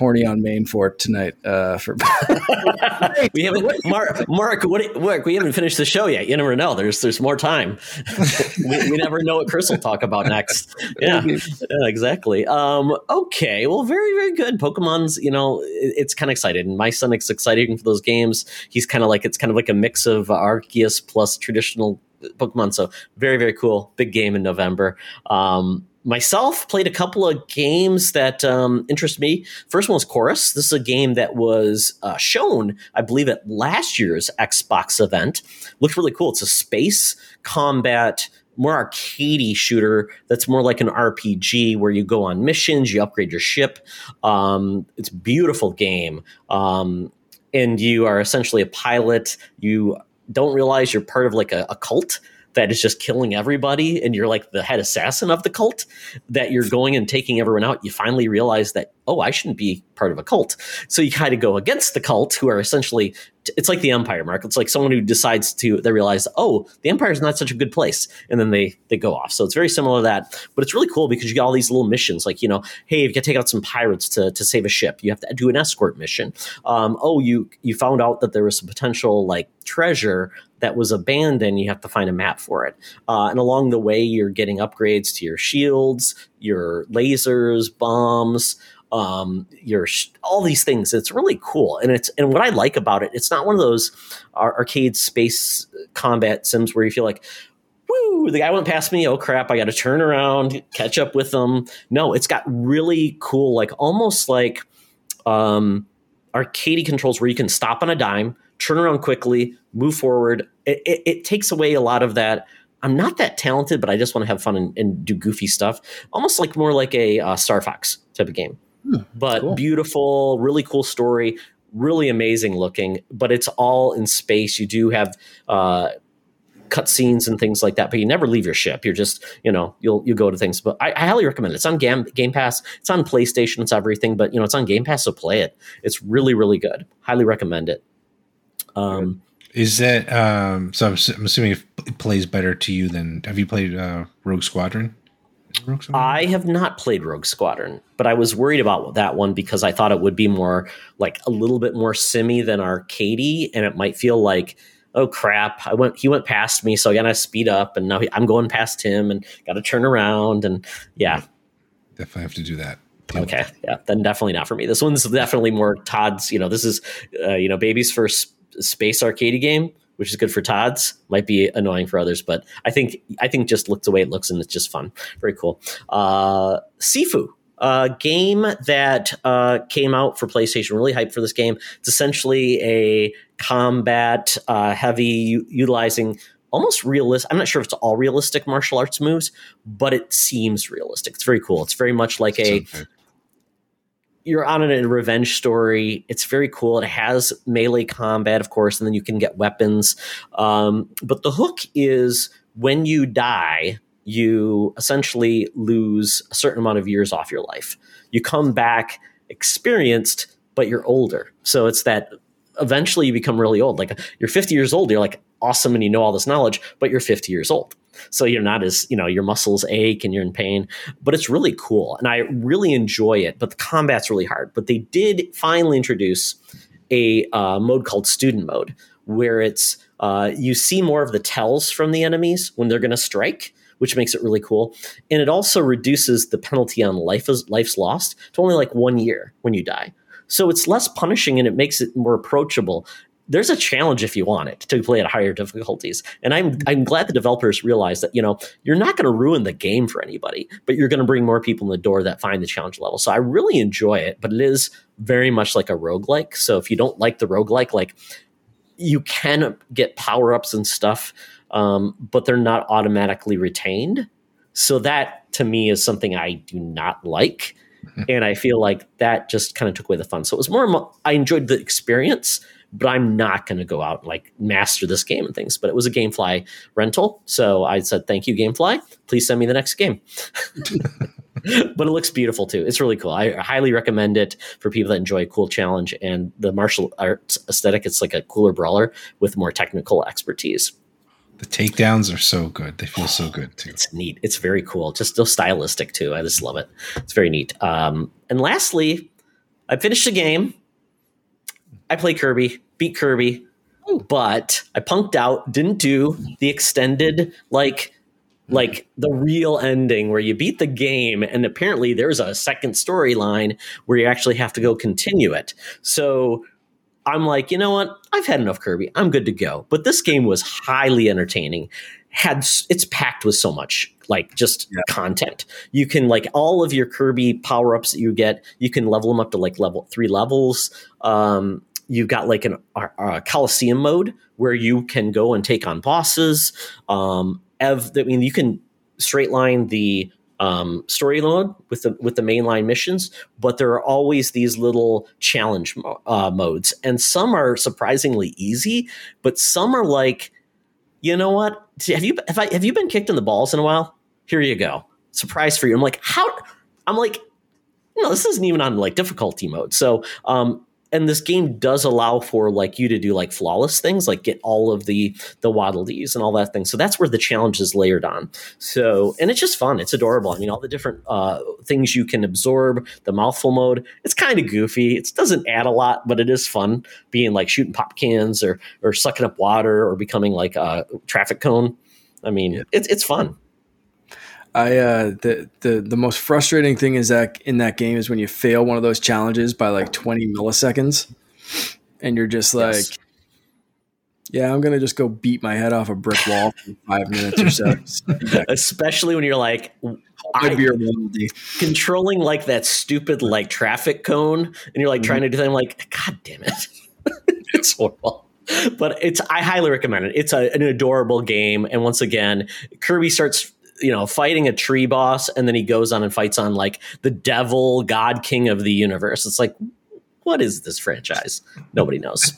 horny on main for tonight. Uh, for
we haven't, Mark. Mark, what, Mark, we haven't finished the show yet. You never know. There's there's more time. we, we, never know what Chris will talk about next. Yeah, yeah exactly. Um, okay, well, very very good. Pokemon's, you know, it, it's kind of excited, and my son is excited for those games. He's kind of like it's kind of like a mix of Arceus plus traditional Pokemon. So very very cool. Big game in November. Um, myself played a couple of games that um, interest me. First one was Chorus. This is a game that was uh, shown, I believe, at last year's Xbox event. Looked really cool. It's a space combat. More arcadey shooter that's more like an RPG where you go on missions, you upgrade your ship. Um, it's a beautiful game. Um, and you are essentially a pilot. You don't realize you're part of like a, a cult that is just killing everybody and you're like the head assassin of the cult that you're going and taking everyone out you finally realize that oh i shouldn't be part of a cult. So you kind of go against the cult who are essentially it's like the empire mark. It's like someone who decides to they realize oh the empire is not such a good place and then they they go off. So it's very similar to that but it's really cool because you got all these little missions like you know hey you've got to take out some pirates to, to save a ship. You have to do an escort mission. Um, oh you you found out that there was some potential like treasure that was abandoned, you have to find a map for it. Uh, and along the way, you're getting upgrades to your shields, your lasers, bombs, um, your all these things. It's really cool, and it's and what I like about it, it's not one of those arcade space combat sims where you feel like. Woo, the guy went past me. Oh crap! I got to turn around, catch up with them. No, it's got really cool, like almost like um, arcade controls where you can stop on a dime, turn around quickly, move forward. It, it, it, takes away a lot of that. I'm not that talented, but I just want to have fun and, and do goofy stuff. Almost like more like a uh, Star Fox type of game. Hmm, but cool. beautiful, really cool story, really amazing looking. But it's all in space. You do have uh, cutscenes and things like that, but you never leave your ship. You're just, you know, you'll you go to things. But I, I, highly recommend it. It's on Game Game Pass. It's on PlayStation. It's everything. But you know, it's on Game Pass, so play it. It's really really good. Highly recommend it.
Um, is that um, so? I'm, I'm, assuming it plays better to you than have you played uh, Rogue Squadron?
Rogue Squadron? I have not played Rogue Squadron, but I was worried about that one because I thought it would be more like a little bit more simmy than arcadey, and it might feel like oh crap i went he went past me so i gotta speed up and now he, i'm going past him and gotta turn around and yeah
definitely have to do that
okay yeah then definitely not for me this one's definitely more todd's you know this is uh, you know baby's first space arcade game, which is good for Todd's. Might be annoying for others, but I think I think just looks the way it looks and it's just fun. Very cool. Uh, Sifu, a game that uh, came out for PlayStation. Really hyped for this game. It's essentially a combat uh, heavy, u- utilizing almost realistic. I'm not sure if it's all realistic martial arts moves, but it seems realistic. It's very cool. It's very much like a you're on a revenge story. It's very cool. It has melee combat, of course, and then you can get weapons. Um, but the hook is when you die, you essentially lose a certain amount of years off your life. You come back experienced, but you're older. So it's that eventually you become really old. Like you're 50 years old, you're like awesome and you know all this knowledge, but you're 50 years old. so you're not as you know your muscles ache and you're in pain but it's really cool and i really enjoy it but the combat's really hard but they did finally introduce a uh, mode called student mode where it's uh, you see more of the tells from the enemies when they're going to strike which makes it really cool and it also reduces the penalty on life life's lost to only like one year when you die so it's less punishing and it makes it more approachable there's a challenge if you want it to play at higher difficulties. And I'm I'm glad the developers realize that, you know, you're not going to ruin the game for anybody, but you're going to bring more people in the door that find the challenge level. So I really enjoy it, but it is very much like a roguelike. So if you don't like the roguelike, like you can get power-ups and stuff, um, but they're not automatically retained. So that to me is something I do not like. and I feel like that just kind of took away the fun. So it was more, I enjoyed the experience, but I'm not going to go out and like master this game and things. But it was a GameFly rental, so I said, "Thank you, GameFly. Please send me the next game." but it looks beautiful too. It's really cool. I highly recommend it for people that enjoy a cool challenge and the martial arts aesthetic. It's like a cooler brawler with more technical expertise.
The takedowns are so good. They feel so good too.
It's neat. It's very cool. Just so stylistic too. I just love it. It's very neat. Um, and lastly, I finished the game. I play Kirby, beat Kirby, but I punked out, didn't do the extended like like the real ending where you beat the game and apparently there's a second storyline where you actually have to go continue it. So I'm like, you know what? I've had enough Kirby. I'm good to go. But this game was highly entertaining. Had it's packed with so much like just yeah. content. You can like all of your Kirby power ups that you get. You can level them up to like level three levels. Um, you've got like an a Coliseum mode where you can go and take on bosses. Um, Ev, I mean, you can straight line the um, story mode with the with the mainline missions, but there are always these little challenge uh, modes, and some are surprisingly easy, but some are like, you know what? Have you have, I, have you been kicked in the balls in a while? Here you go, surprise for you. I'm like, how? I'm like, no, this isn't even on like difficulty mode. So um, and this game does allow for like you to do like flawless things like get all of the the waddle dees and all that thing. So that's where the challenge is layered on. So and it's just fun. It's adorable. I mean all the different uh, things you can absorb the mouthful mode it's kind of goofy. It doesn't add a lot but it is fun being like shooting pop cans or or sucking up water or becoming like a traffic cone. I mean yeah. it's, it's fun
I uh, the the the most frustrating thing is that in that game is when you fail one of those challenges by like 20 milliseconds, and you're just like, yes. yeah, I'm gonna just go beat my head off a brick wall for five minutes or so.
Especially when you're like, I, controlling like that stupid like traffic cone, and you're like mm-hmm. trying to do that. I'm like, God damn it, it's horrible but it's I highly recommend it. It's a, an adorable game, and once again, Kirby starts you know, fighting a tree boss, and then he goes on and fights on like the devil, god king of the universe. It's like, what is this franchise? Nobody knows.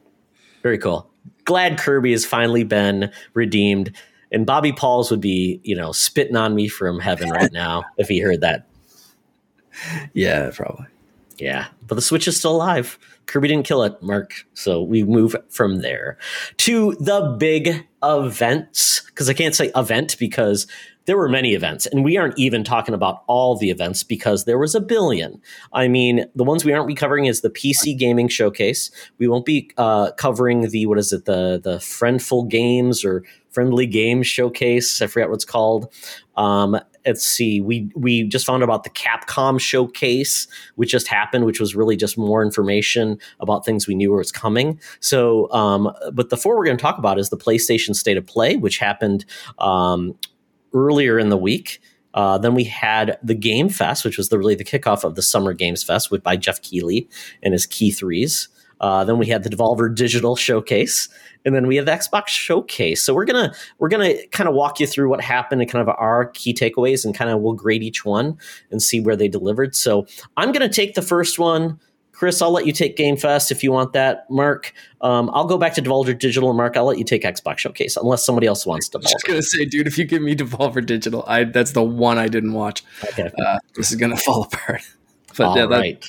Very cool. Glad Kirby has finally been redeemed. And Bobby Pauls would be, you know, spitting on me from heaven right now if he heard that.
Yeah, probably.
Yeah, but the Switch is still alive. Kirby didn't kill it, Mark. So we move from there to the big events. Because I can't say event because there were many events, and we aren't even talking about all the events because there was a billion. I mean, the ones we aren't be covering is the PC Gaming Showcase. We won't be uh, covering the what is it the the Friendful Games or Friendly Games Showcase. I forget what it's called. Um, let's see, we we just found about the Capcom showcase, which just happened, which was really just more information about things we knew were was coming. So, um, but the four we're going to talk about is the PlayStation State of Play, which happened um, earlier in the week. Uh, then we had the Game Fest, which was the, really the kickoff of the Summer Games Fest with by Jeff Keighley and his Key Threes. Uh, then we had the Devolver Digital Showcase, and then we have the Xbox Showcase. So we're gonna we're gonna kind of walk you through what happened and kind of our key takeaways, and kind of we'll grade each one and see where they delivered. So I'm gonna take the first one. Chris, I'll let you take Game Fest if you want that. Mark, um, I'll go back to Devolver Digital. Mark, I'll let you take Xbox Showcase unless somebody else wants to.
I was just gonna say, dude, if you give me Devolver Digital, I that's the one I didn't watch. Okay, uh, this is gonna fall apart.
But All yeah, that, right.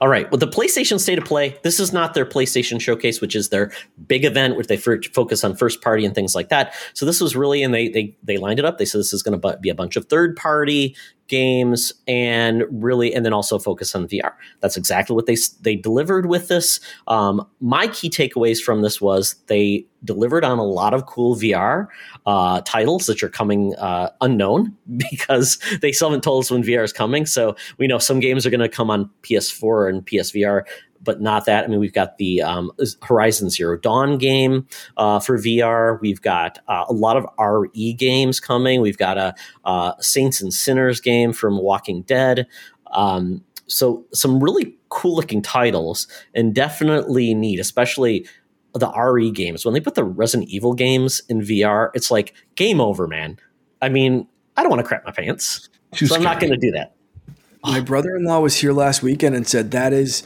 All right. Well, the PlayStation State of Play, this is not their PlayStation Showcase, which is their big event where they focus on first party and things like that. So this was really, and they they they lined it up. They said this is going to be a bunch of third party games and really and then also focus on VR. That's exactly what they they delivered with this. Um, my key takeaways from this was they delivered on a lot of cool VR uh, titles that are coming uh, unknown because they still haven't told us when VR is coming. So we know some games are going to come on PS4 and PSVR but not that. I mean, we've got the um, Horizon Zero Dawn game uh, for VR. We've got uh, a lot of RE games coming. We've got a, a Saints and Sinners game from Walking Dead. Um, so some really cool looking titles, and definitely neat, especially the RE games. When they put the Resident Evil games in VR, it's like game over, man. I mean, I don't want to crap my pants, Too so scary. I'm not going to do that.
My brother-in-law was here last weekend and said that is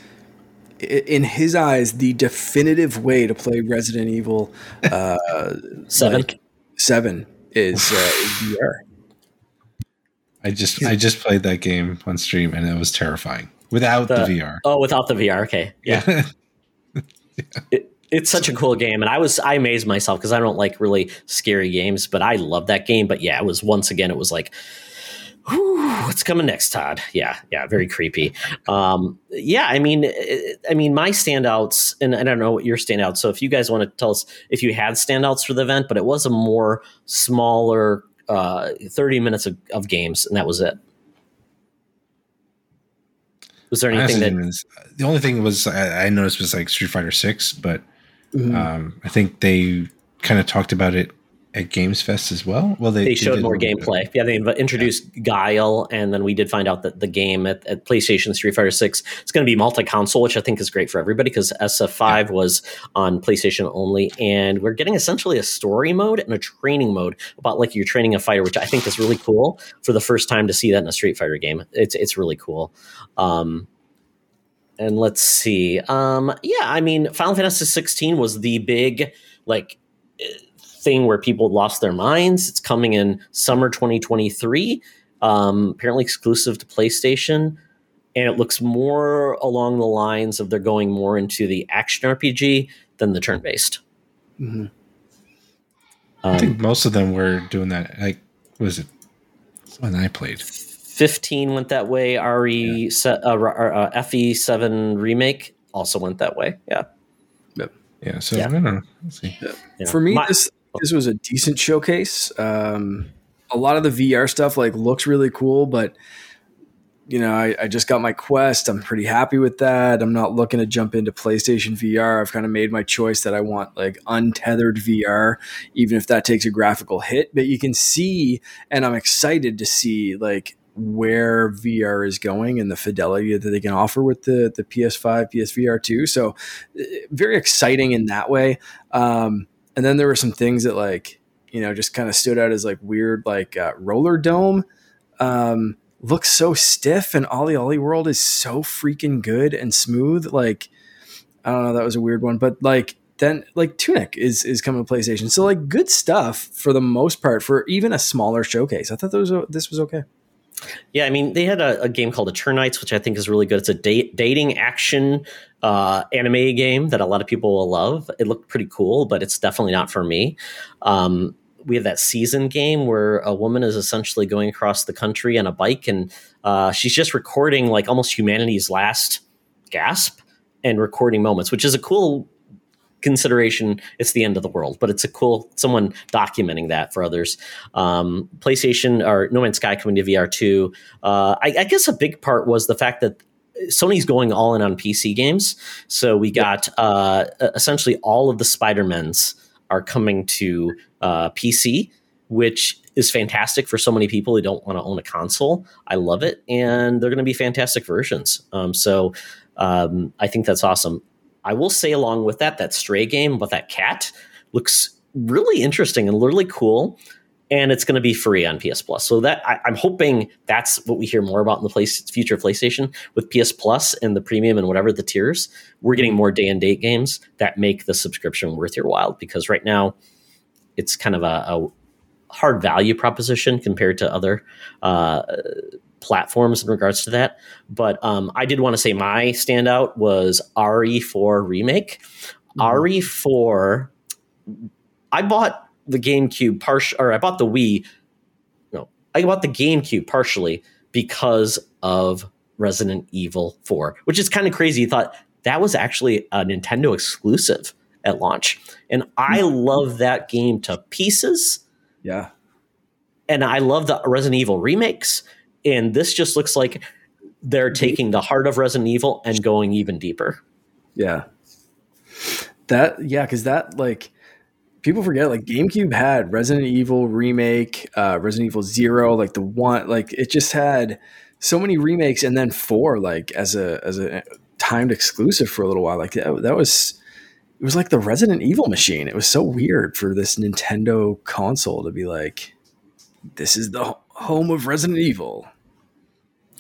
in his eyes, the definitive way to play Resident Evil uh,
seven like
seven is, uh, VR.
I just I just played that game on stream and it was terrifying without the, the VR.
Oh, without the VR. Okay, yeah. yeah. It, it's such a cool game, and I was I amazed myself because I don't like really scary games, but I love that game. But yeah, it was once again it was like Whew, what's coming next, Todd? Yeah, yeah, very creepy. Um, yeah, I mean, I mean, my standouts, and I don't know what your standouts. So, if you guys want to tell us if you had standouts for the event, but it was a more smaller, uh, thirty minutes of, of games, and that was it. Was there anything that
the only thing was I, I, noticed was like Street Fighter Six, but mm-hmm. um, I think they kind of talked about it at Games Fest as well. Well,
they, they showed they more gameplay. Yeah, they introduced yeah. Guile, and then we did find out that the game at, at PlayStation Street Fighter Six is going to be multi-console, which I think is great for everybody because SF5 yeah. was on PlayStation only, and we're getting essentially a story mode and a training mode about like you're training a fighter, which I think is really cool for the first time to see that in a Street Fighter game. It's it's really cool. Um, and let's see. Um, yeah, I mean, Final Fantasy 16 was the big like thing where people lost their minds. It's coming in summer 2023, um, apparently exclusive to PlayStation. And it looks more along the lines of they're going more into the action RPG than the turn based. Mm-hmm.
Um, I think most of them were doing that. Like, was it when I played?
15 went that way. RE yeah. uh, uh, FF7 remake also went that way. Yeah.
Yep. Yeah. So yeah. I don't know. Let's see.
Yeah. For me, My, this this was a decent showcase. Um, a lot of the VR stuff like looks really cool, but you know, I, I, just got my Quest. I'm pretty happy with that. I'm not looking to jump into PlayStation VR. I've kind of made my choice that I want like untethered VR, even if that takes a graphical hit. But you can see, and I'm excited to see like where VR is going and the fidelity that they can offer with the the PS5, PSVR 2. So eh, very exciting in that way. Um, and then there were some things that like you know just kind of stood out as like weird like uh, Rollerdrome. Um, looks so stiff and OlliOlli World is so freaking good and smooth. Like i don't know that was a weird one but like then like tunic is is coming to playstation. So like good stuff for the most part for even a smaller showcase. I thought was this was okay.
Yeah, I mean, they had a, a, game called Eternights, which I think is really good. It's a dating action uh, anime game that a lot of people will love. It looked pretty cool, but it's definitely not for me. Um, we have that season game where a woman is essentially going across the country on a bike, and uh, she's just recording like almost humanity's last gasp and recording moments, which is a cool consideration it's the end of the world but it's a cool someone documenting that for others um, playstation or no man's sky coming to vr 2 uh, I, I, guess a big part was the fact that sony's going all in on pc games so we got uh, essentially all of the spider-mans are coming to uh, pc which is fantastic for so many people who don't want to own a console i love it and they're going to be fantastic versions um, so um, I think that's awesome. I will say along with that, that stray game with that cat looks really interesting and really cool. And it's going to be free on PS Plus. So that I, am hoping that's what we hear more about in the place, future of PlayStation with PS Plus and the premium and whatever the tiers. We're getting more day and date games that make the subscription worth your while because right now it's kind of a, a hard value proposition compared to other uh, platforms in regards to that. But um, I did want to say my standout was RE4 remake. Mm-hmm. RE4. I bought the GameCube partial, or I bought the Wii. No, I bought the GameCube partially because of Resident Evil 4, which is kind of crazy. You thought that was actually a Nintendo exclusive at launch. And I hmm. love that game to pieces.
Yeah.
And I love the Resident Evil remakes. And this just looks like they're taking the heart of Resident Evil and going even deeper.
Yeah. That, yeah, because that, like, people forget, like, GameCube had Resident Evil remake, uh, Resident Evil Zero, like the one, like, it just had so many remakes and then four, like, as a, as a timed exclusive for a little while. Like, that, that was, it was like the Resident Evil machine. It was so weird for this Nintendo console to be like, this is the home of Resident Evil.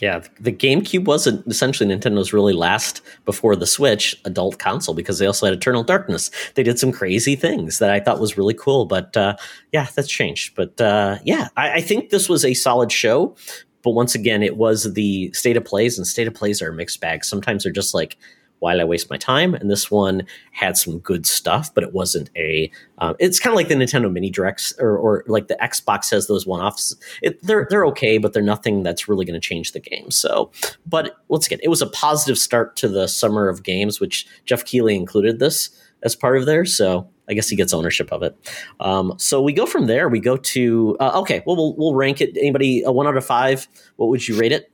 Yeah, the GameCube was essentially Nintendo's really last before the Switch adult console because they also had Eternal Darkness. They did some crazy things that I thought was really cool, but uh, yeah, that's changed. But uh, yeah, I, I, think this was a solid show. But once again, it was the state of plays, and state of plays are a mixed bag. Sometimes they're just like why I waste my time? And this one had some good stuff, but it wasn't a. Um, it's kind of like the Nintendo Mini Directs or, or like the Xbox has those one offs. They're they're okay, but they're nothing that's really going to change the game. So, but once again, it was a positive start to the summer of games, which Jeff Keighley included this as part of there. So I guess he gets ownership of it. Um, so we go from there. We go to uh, okay. Well, we'll we'll rank it. Anybody a one out of five? What would you rate it?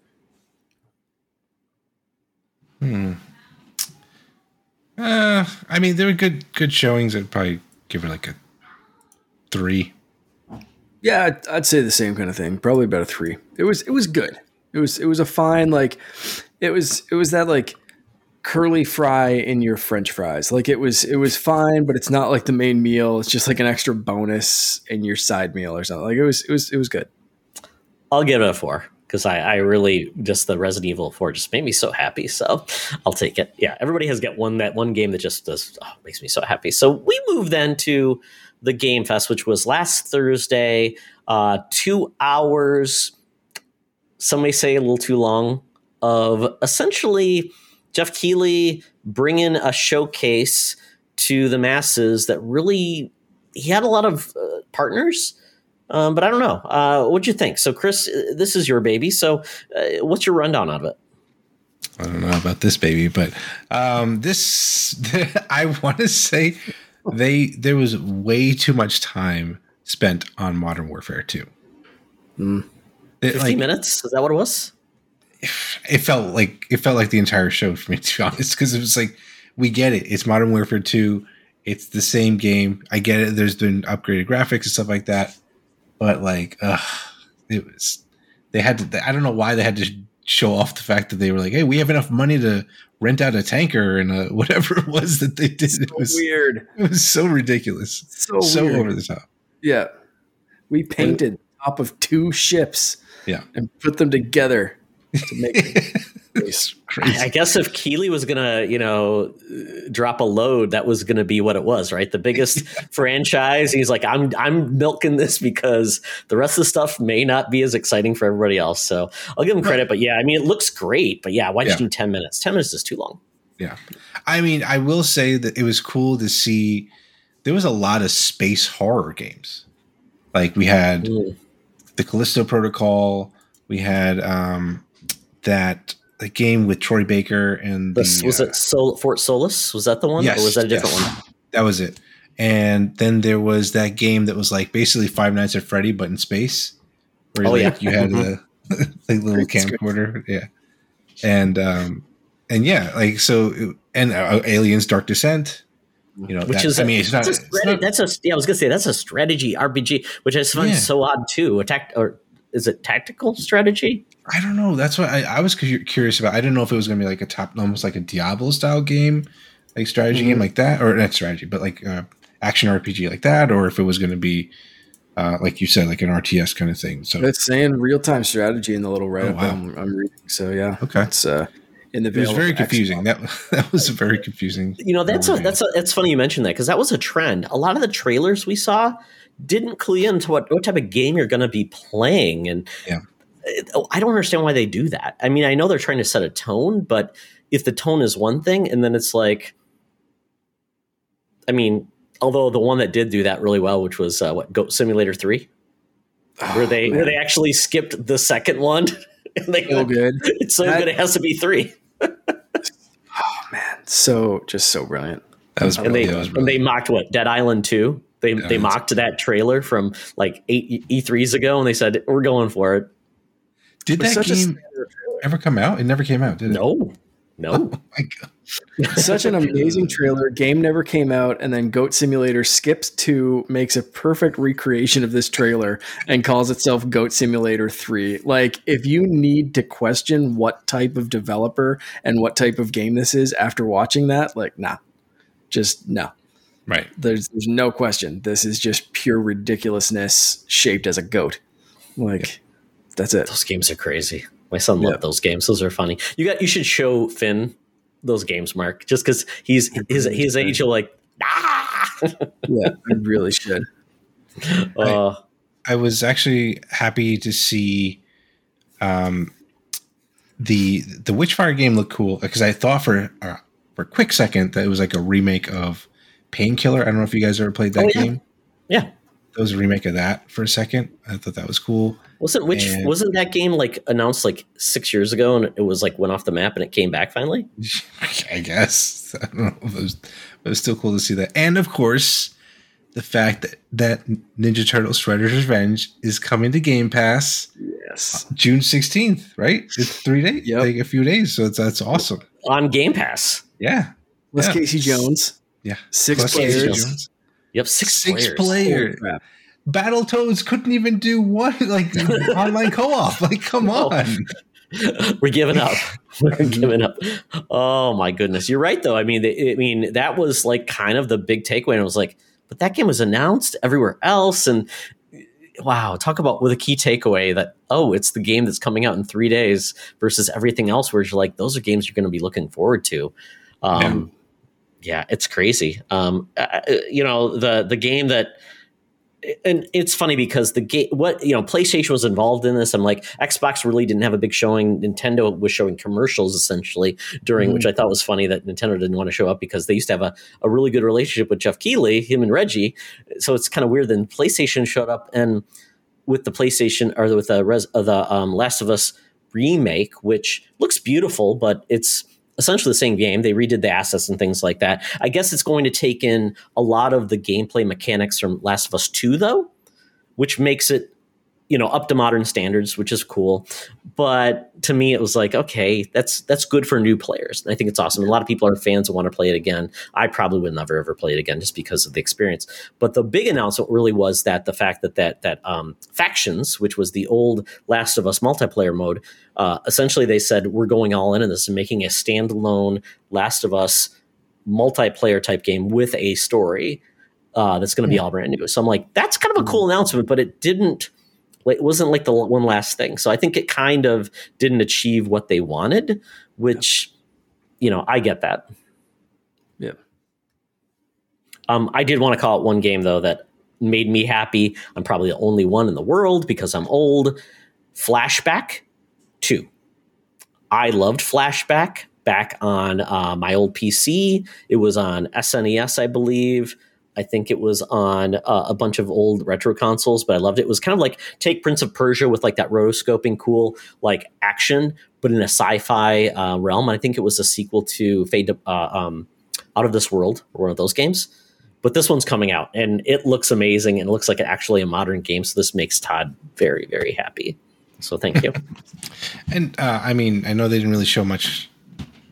Hmm. Uh, I mean, there were good good showings. I'd probably give it like a three.
Yeah, I'd, I'd, say the same kind of thing. Probably about a three. It was it was good. It was it was a fine like it was it was that like curly fry in your French fries. Like it was it was fine, but it's not like the main meal. It's just like an extra bonus in your side meal or something. Like it was it was it was good.
I'll give it a four because I, I really just the Resident Evil 4 just made me so happy. So I'll take it. Yeah, everybody has got one that one game that just does oh, makes me so happy. So we move then to the Game Fest, which was last Thursday. Uh, two hours. Some may say a little too long. Of essentially Jeff Keighley bringing a showcase to the masses that really he had a lot of uh, partners um, but I don't know. Uh, what'd you think? So, Chris, uh, this is your baby. So, uh, what's your rundown of it?
I don't know about this baby, but um, this I want to say they there was way too much time spent on Modern Warfare Two.
Mm. Fifty like, minutes? Is that what it was?
It felt like it felt like the entire show for me, to be honest, because it was like we get it. It's Modern Warfare Two. It's the same game. I get it. There's been upgraded graphics and stuff like that but like, uh, it was they had to. I don't know why they had to show off the fact that they were like, "Hey, we have enough money to rent out a tanker and a, whatever it was that they did."
So
it was
weird.
It was so ridiculous. So so weird. over the top.
Yeah, we painted top of two ships.
Yeah,
and put them together to make.
crazy. I guess if Keighley was gonna, you know, drop a load, that was gonna be what it was, right? The biggest franchise. He's like, I'm I'm milking this because the rest of the stuff may not be as exciting for everybody else. So I'll give him credit, but yeah, I mean, it looks great, but yeah, why did yeah. you do ten minutes? Ten minutes is too long.
Yeah, I mean, I will say that it was cool to see. There was a lot of space horror games. Like we had mm. the Callisto Protocol. We had um, that the game with Troy Baker and the,
was it uh, Sol- Fort Solis? Was that the one, yes, or was that a different yes. one?
That was it. And then there was that game that was like basically Five Nights at Freddy, but in space. Where oh, like yeah. you had the like little camcorder, yeah, and um, and yeah, like so, and uh, Aliens: Dark Descent. You know,
which that, is I mean, it's not, it's not, that's a yeah. I was gonna say that's a strategy RPG, which I find yeah. so odd too. Attack or is it tactical strategy?
I don't know. That's what I, I was curious about. I didn't know if it was going to be like a top, almost like a Diablo style game, like strategy mm-hmm. game like that, or not strategy, but like uh, action RPG like that, or if it was going to be, uh, like you said, like an RTS kind of thing. So
it's saying real time strategy in the little write up oh, wow. I'm, I'm, reading. So yeah,
okay,
it's uh, in the.
It was very confusing. That that was very confusing.
You know, that's a, that's a, it's funny you mentioned that because that was a trend. A lot of the trailers we saw didn't clue into what what type of game you're going to be playing, and
yeah
oh, I don't understand why they do that. I mean, I know they're trying to set a tone, but if the tone is one thing, and then it's like, I mean, although the one that did do that really well, which was uh, what Goat Simulator Three, where they where they actually skipped the second one. and they
So good.
It's so
That-
good. It has to be three.
oh, Man, so just so brilliant.
That was
And they
that was
and they mocked what Dead Island Two. They they mocked that trailer from like eight E3s ago, and they said we're going for it.
Did that game ever come out? It never came out, did it?
No, no.
Oh my god.
Such an amazing trailer. Game never came out, and then Goat Simulator skips to makes a perfect recreation of this trailer and calls itself Goat Simulator 3. Like, if you need to question what type of developer and what type of game this is after watching that, like, nah. Just no.
Right.
There's there's no question. This is just pure ridiculousness shaped as a goat. Like, that's it.
Those games are crazy. My son
Yeah.
loved those games. Those are funny. You got. You should show Finn those games, Mark, just because he's his his age. He'll like. Ah!
Yeah, I really should.
Uh,
I was actually happy to see um, the the Witchfire game looked cool because I thought for uh, for a quick second that it was like a remake of Painkiller. I don't know if you guys ever played that
Oh, yeah.
game.
yeah.
It was a remake of that for a second. I thought that was cool.
Wasn't which
And-
wasn't that game like announced like six years ago and it was like went off the map and it came back finally?
I guess I don't know. If it was, but it was still cool to see that, and of course, the fact that that Ninja Turtles: Shredder's Revenge is coming to Game Pass
Yes.
June sixteenth. Right? It's three days,
Yep.
like a few days. So it's, that's awesome.
On Game Pass.
Yeah,
With
Yeah.
Casey Jones.
Yeah.
Six
Plus
players.
Yep, six,
Six
players.
player.
Holy crap.
Battletoads couldn't even do one like online co-op. Like, come
Oh.
on.
We're giving up. We're giving up. Oh my goodness, you're right though. I mean, the, I mean that was like kind of the big takeaway. And I was like, but that game was announced everywhere else, and wow, talk about with a key takeaway that oh, it's the game that's coming out in three days versus everything else, where you're like, those are games you're going to be looking forward to. Um, yeah. it's crazy. Um, uh, uh, you know, the the game that and it's funny because the game what you know playstation was involved in this i'm like xbox really didn't have a big showing nintendo was showing commercials essentially during
Mhm.
which i thought was funny that nintendo didn't want to show up because they used to have a, a really good relationship with jeff keighley him and reggie so it's kind of weird then playstation showed up and with the playstation or with the, res, uh, the um, last of us remake which looks beautiful but it's essentially the same game. They redid the assets and things like that. I guess it's going to take in a lot of the gameplay mechanics from Last of Us 2, though, which makes it, you know, up to modern standards, which is cool. But to me, it was like, okay, that's that's good for new players. And I think it's awesome. A lot of people are fans and want to play it again. I probably would never ever play it again just because of the experience. But the big announcement really was that the fact that that that um, factions, which was the old Last of Us multiplayer mode, uh, essentially they said we're going all in on this and making a standalone Last of Us multiplayer type game with a story uh, that's going to be all brand new. So I'm like, that's kind of a cool announcement, but it didn't. It wasn't like the one last thing. So I think it kind of didn't achieve what they wanted, which, you know, I get that.
Yeah.
Um, I did want to call it one game though that made me happy. I'm probably the only one in the world because I'm old. Flashback two. I loved Flashback back on uh, my old PC. It was on SNES, I believe. I think it was on uh, a bunch of old retro consoles, but I loved it. It was kind of like take Prince of Persia with like that rotoscoping, cool like action, but in a sci-fi uh, realm. And I think it was a sequel to Fade to, uh, um, Out of This World, or one of those games. But this one's coming out, and it looks amazing, and it looks like actually a modern game. So this makes Todd very, very happy. So thank you.
And uh, I mean, I know they didn't really show much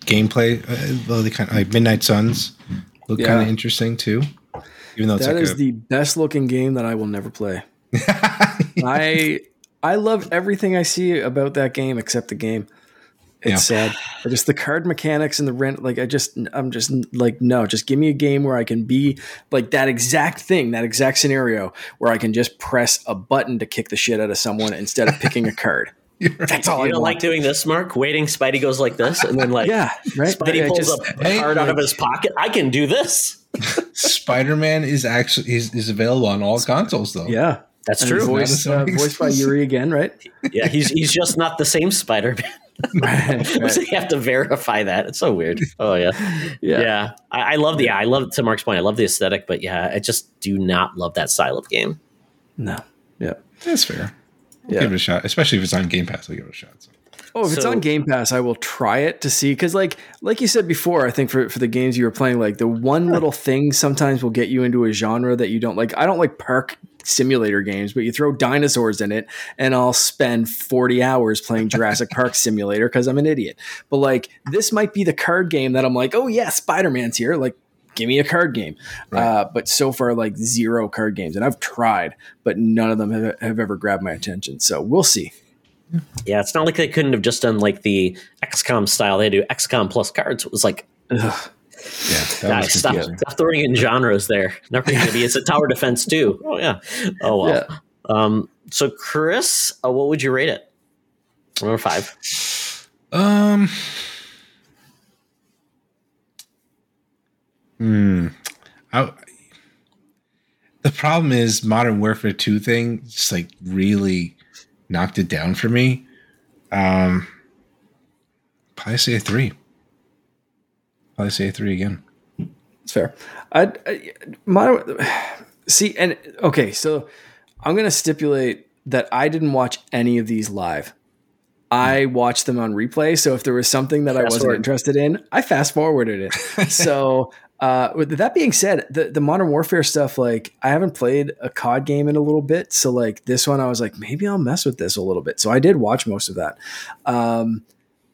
gameplay, uh, though they kind of like Midnight Suns look
Yeah.
kind of interesting too. Even though it's
That
like
is
a,
the best looking game that I will never play. I I love everything I see about that game except the game. It's sad. But just the card mechanics and the rent, like I just I'm just like, no, just give me a game where I can be like that exact thing, that exact scenario where I can just press a button to kick the shit out of someone instead of picking a card. That's all
you
I
don't
want.
like doing this, Mark? Waiting, Spidey goes like this, and then like
yeah, right.
Spidey
I
pulls
just-
up a card out of his pocket. I can do this.
Spider Man is actually is, is available on all consoles though.
yeah.
That's
And
true.
Voiced,
Not a
uh, voiced by. Yuri again, right?
yeah, he's he's just not the same Spider-Man.
Right,
so you have to verify that. It's so weird. Oh yeah,
Yeah.
yeah. I, I love the. Yeah, I love to Mark's point. I love the aesthetic, but yeah, I just do not love that style of game.
No. Yeah.
That's fair. I'll
Yeah.
Give it a shot, especially if it's on Game Pass. I'll give it a shot. So.
Oh, if it's on Game Pass, I will try it to see because, like, like you said before, I think for for the games you were playing, like the one little thing sometimes will get you into a genre that you don't like. I don't like park simulator games, but you throw dinosaurs in it, and I'll spend forty hours playing Jurassic Park Simulator because I'm an idiot. But like, this might be the card game that I'm like, oh yeah, Spider Man's here, like. Give me a card game,
Right.
uh, but so far like zero card games, and I've tried, but none of them have, have ever grabbed my attention. So we'll see.
Yeah, it's not like they couldn't have just done like the XCOM style. They do XCOM plus cards. It was like,
Ugh.
Yeah, that
guys, stop, stop throwing in genres there. Never going to be. It's a tower defense too. Oh yeah. Oh well.
Yeah.
Um. So Chris, uh, what would you rate it? Number five.
Um. Hmm. I, the problem is Modern Warfare 2 thing just like really knocked it down for me. Um probably say a three. Probably say three again.
It's fair. I, I my see and okay, so I'm gonna stipulate that I didn't watch any of these live. I watched them on replay. So if there was something that I wasn't
forward.
interested in, I fast forwarded it. so uh, with that being said, the the Modern Warfare stuff, like I haven't played a COD game in a little bit. So like this one, I was like, maybe I'll mess with this a little bit. So I did watch most of that. Um,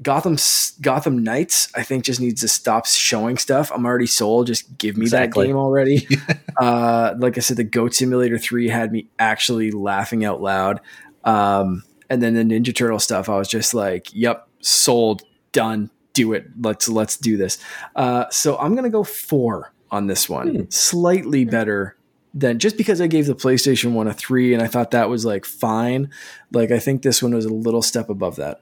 Gotham Gotham Knights, I think, just needs to stop showing stuff. I'm already sold. Just give me
Exactly.
that game already. uh, like I said, the Goat Simulator Three had me actually laughing out loud. Um, and then the Ninja Turtle stuff, I was just like, "Yep, sold, done, do it. Let's let's do this." Uh, so I'm gonna go four on this one,
Hmm.
slightly better than just because I gave the PlayStation One a three, and I thought that was like fine. Like I think this one was a little step above that.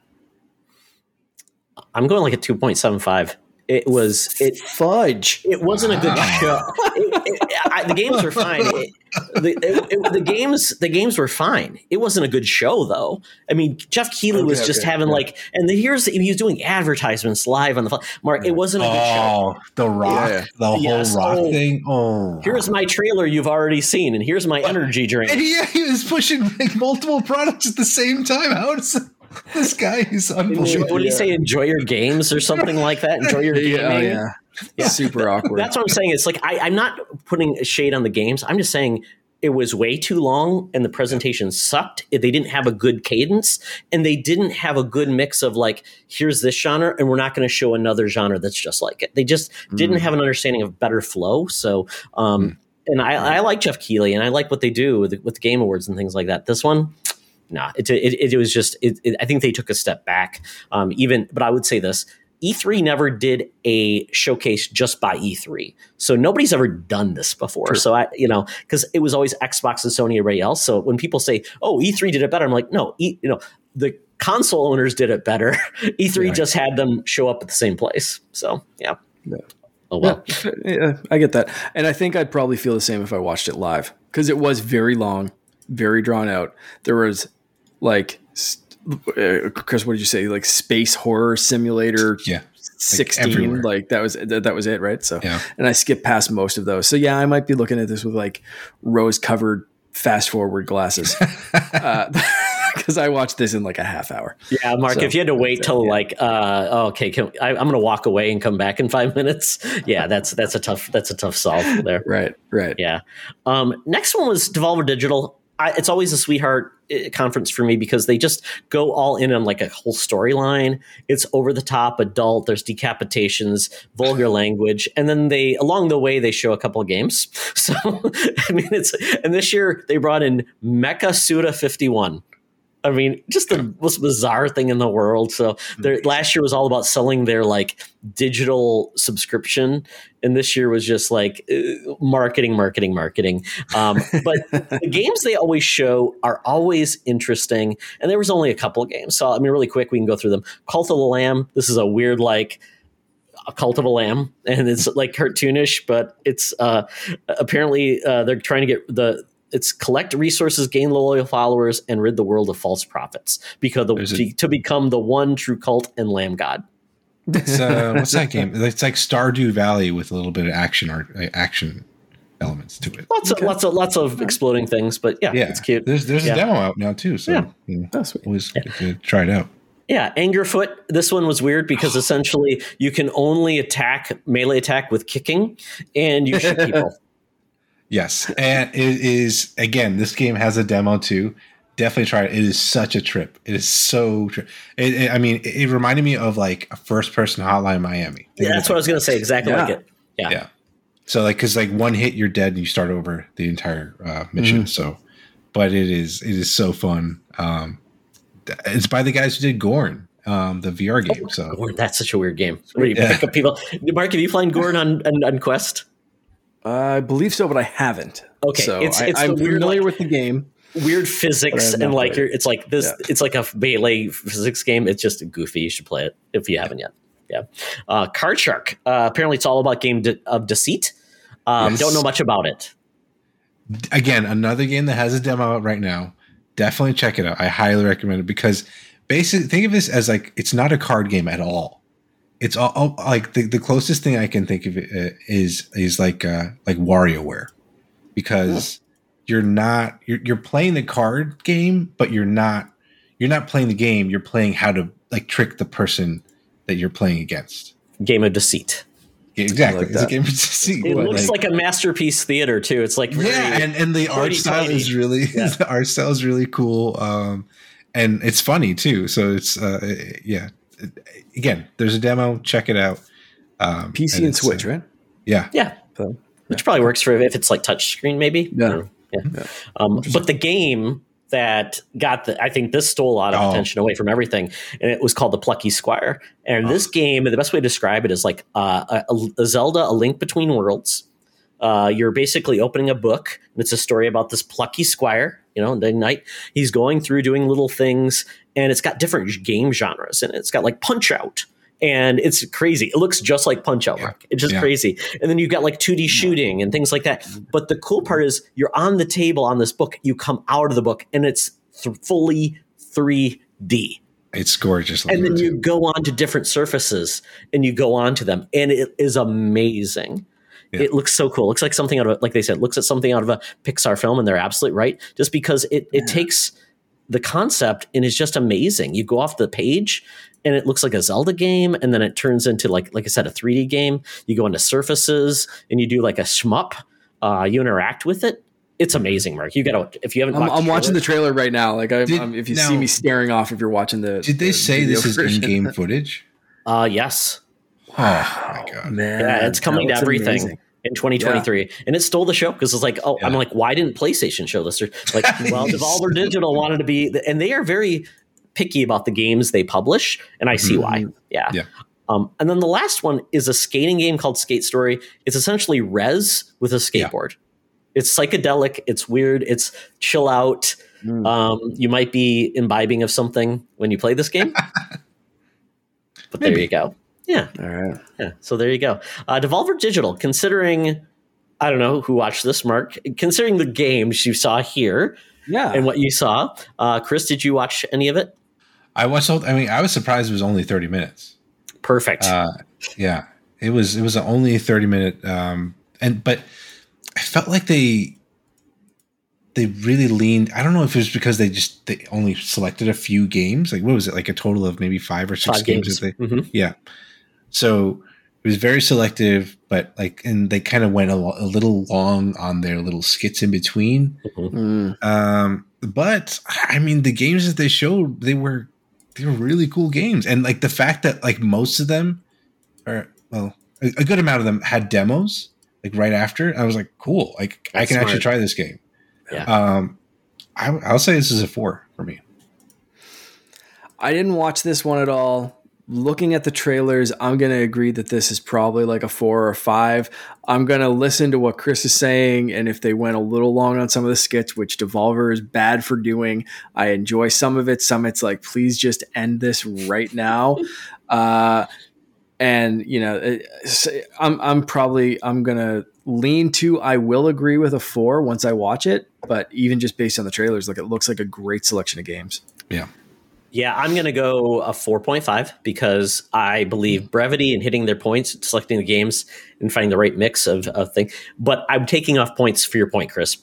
I'm going like a two point seven five. It was it.
Fudge.
It wasn't a good show. It- it- I- the games were fine. It- the, it- it- the games, the games were fine. It wasn't a good show, though. I mean, Jeff Keighley was
Okay,
just
okay,
having
yeah.
like, and the, here's he was doing advertisements live on the phone. Mark. It wasn't a good show.
Oh, the rock,
Yeah.
the whole
Yes.
rock
Oh.
thing. Oh,
Here's my trailer you've already seen, and here's my energy drink.
And yeah, he was pushing like multiple products at the same time. How does this guy is
What
unbelievable?
did he say? Enjoy your games or something like that. Enjoy your gaming.
Yeah, yeah.
Yeah.
Super awkward.
That's what I'm saying. It's like I, I'm not putting a shade on the games. I'm just saying it was way too long and the presentation sucked. They didn't have a good cadence and they didn't have a good mix of like, here's this genre and we're not going to show another genre that's just like it. They just didn't
Mm.
have an understanding of better flow. So, um, and I, I like Jeff Keighley and I like what they do with, with Game Awards and things like that. This one, nah, it, it, it was just, it, it, I think they took a step back. Um, even, but I would say this E3 never did a showcase just by E3. So nobody's ever done this before. So I, you know, because it was always Xbox and Sony, everybody else. So when people say, "Oh, E3 did it better," I'm like, no, e, you know, the console owners did it better. E3
Right.
just had them show up at the same place. So yeah.
Yeah.
Oh well.
Yeah, yeah, I get that. And I think I'd probably feel the same if I watched it live because it was very long, very drawn out. There was like, uh, Chris, what did you say? Like space horror simulator
Yeah,
16.
everywhere.
Like, that was that, that was it, right? So,
Yeah.
and I skipped past most of those. So yeah, I might be looking at this with like rose covered fast forward glasses because I watched this in like a half hour.
Yeah, Mark,
So,
if you had to wait till
yeah.
like, uh, oh, okay, can, I, I'm going to walk away and come back in five minutes. Yeah, that's that's a tough that's a tough solve there.
Right, right.
Yeah. Um, next one was Devolver Digital. I, it's always a sweetheart uh, conference for me because they just go all in on like a whole storyline. It's over the top, adult. There's decapitations, vulgar language, and then they along the way they show a couple of games. So I mean, it's and this year they brought in Mecha Suda 51. I mean, just the most bizarre thing in the world. So their last year was all about selling their like digital subscription, and this year was just like uh, marketing, marketing, marketing. Um, but the games they always show are always interesting, and there was only a couple of games. So I mean, really quick, we can go through them. Cult of the Lamb. This is a weird like a cult of a lamb and it's like cartoonish but it's uh apparently uh they're trying to get the it's collect resources, gain loyal followers, and rid the world of false prophets because the,
There's a-
to become the one true cult and lamb god.
It's, uh, what's that game? It's like Stardew Valley with a little bit of action art, uh, action elements to it.
Lots of lots of lots of exploding things, but yeah,
Yeah,
it's cute.
There's there's
Yeah.
a demo out now too, so
Yeah.
you know,
sweet.
always good to try it out.
Yeah, Angerfoot. This one was weird because essentially you can only attack melee attack with kicking, and you shoot people.
Yes, and it is again. This game has a demo too. Definitely try it. It is such a trip. It is so. Tri- it, it- I mean, it, it reminded me of like a first-person Hotline Miami. Think
yeah, that's
it
what I was gonna say. Exactly
Yeah.
like it. Yeah.
Yeah. So like, because like one hit, you're dead, and you start over the entire uh, mission.
Mm-hmm.
So, but it is it is so fun. Um, it's by the guys who did Gorn, um, the VR game. So
Gorn, that's such a weird game. Where you
Yeah.
pick up people. Mark, have you played Gorn on, on, on Quest?
I believe so, but I haven't.
Okay,
so
it's-
I,
it's
I'm
weird,
familiar
like-
with the game.
Weird physics
But I have
and like you're, it's like this.
Yeah.
It's like a melee physics game. It's just goofy. You should play it if you haven't yet. Yeah. Uh, Card Shark. Uh, apparently, it's all about game de- of deceit. Um,
Yes.
Don't know much about it.
again, another game that has a demo out right now. Definitely check it out. I highly recommend it because basically think of this as like it's not a card game at all. It's all, all- like the, the closest thing I can think of it uh, is is like uh, like WarioWare because you're not you're, you're playing the card game, but you're not you're not playing the game. You're playing how to like trick the person that you're playing against.
Game of deceit.
Exactly.
like
it's a game of deceit.
It looks like, a masterpiece theater too. It's like very,
yeah and, and the art style
hoity-toity.
is really
Yeah.
the art style is really cool um and it's funny too so it's uh yeah again there's a demo check it out um
PC and,
it's, uh,
Switch, right?
yeah
yeah,
So,
which probably works for if it's like touchscreen, maybe.
Yeah.
I don't yeah. Um, but the game that got the, I think this stole a lot of
Oh.
attention away from everything, and it was called the Plucky Squire. And this game, the best way to describe it is like uh, a, a Zelda, a link between worlds. Uh, you're basically opening a book, and it's a story about this plucky squire. You know, and night he's going through doing little things, and it's got different game genres, and it's got like Punch Out, and it's crazy. It looks just like Punch Out,
Yeah.
It's just
Yeah.
crazy. And then you've got like 2D shooting and things like that. But the cool part is you're on the table on this book. You come out of the book, and it's th- fully 3D
it's gorgeous
and then you go on to different surfaces and you go on to them and it is amazing
Yeah.
it looks so cool. It looks like something out of a, like they said looks at something out of a pixar film and they're absolutely right just because it, it takes the concept and is just amazing. You go off the page and it looks like a zelda game and then it turns into like like i said a 3d game. You go into surfaces and you do like a shmup uh, you interact with it. It's amazing mark. You gotta if you haven't
I'm, I'm watching the
trailer-
trailer right now. Like, I,
Did-
I'm, if you
now-
see me staring off, if you're watching the,
did they
the
say
video
this is in-game footage?
Uh yes
oh my god
Man,
Yeah, it's coming to everything
amazing.
in 2023, and it stole the show because it's like, oh, I'm like, why didn't PlayStation show this? Or like, well, Devolver Digital wanted to be, and they are very picky about the games they publish, and I see why. Yeah.
Yeah.
Um, and then the last one is a skating game called Skate Story. It's essentially Rez with a skateboard. It's psychedelic. It's weird. It's chill out.
Mm.
Um, you might be imbibing of something when you play this game. but there you go. Yeah.
All right.
Yeah. So there you go. Uh, Devolver Digital, considering, I don't know who watched this, Mark, considering the games you saw here
Yeah.
and what you saw, uh, Chris, did you watch any of it?
i watched i mean i was surprised it was only 30 minutes
Perfect.
uh yeah it was it was only a 30 minute um and but i felt like they they really leaned i don't know if it was because they just they only selected a few games like what was it like a total of maybe five or six
Five
games,
games.
that they
Mhm.
yeah so it was very selective but like and they kind of went a, lo- a little long on their little skits in between
Mm.
um, but I mean, the games that they showed, they were they were really cool games, and like the fact that like most of them, or well, a, a good amount of them had demos like right after. I was like, cool, like I
That's
can actually try this game.
Yeah.
Um, I, I'll say this is a four for me.
I didn't watch this one at all. Looking at the trailers, I'm going to agree that this is probably like a four or a five. I'm going to listen to what Chris is saying. And if they went a little long on some of the skits, which Devolver is bad for doing, I enjoy some of it. Some it's like, please just end this right now. Uh, and you know, I'm I'm probably I'm gonna lean to I will agree with a four once I watch it, but even just based on the trailers, like it looks like a great selection of games.
Yeah.
Yeah, I'm going to go a 4.5 because I believe brevity and hitting their points, selecting the games, and finding the right mix of, of things. But I'm taking off points for your point, Chris.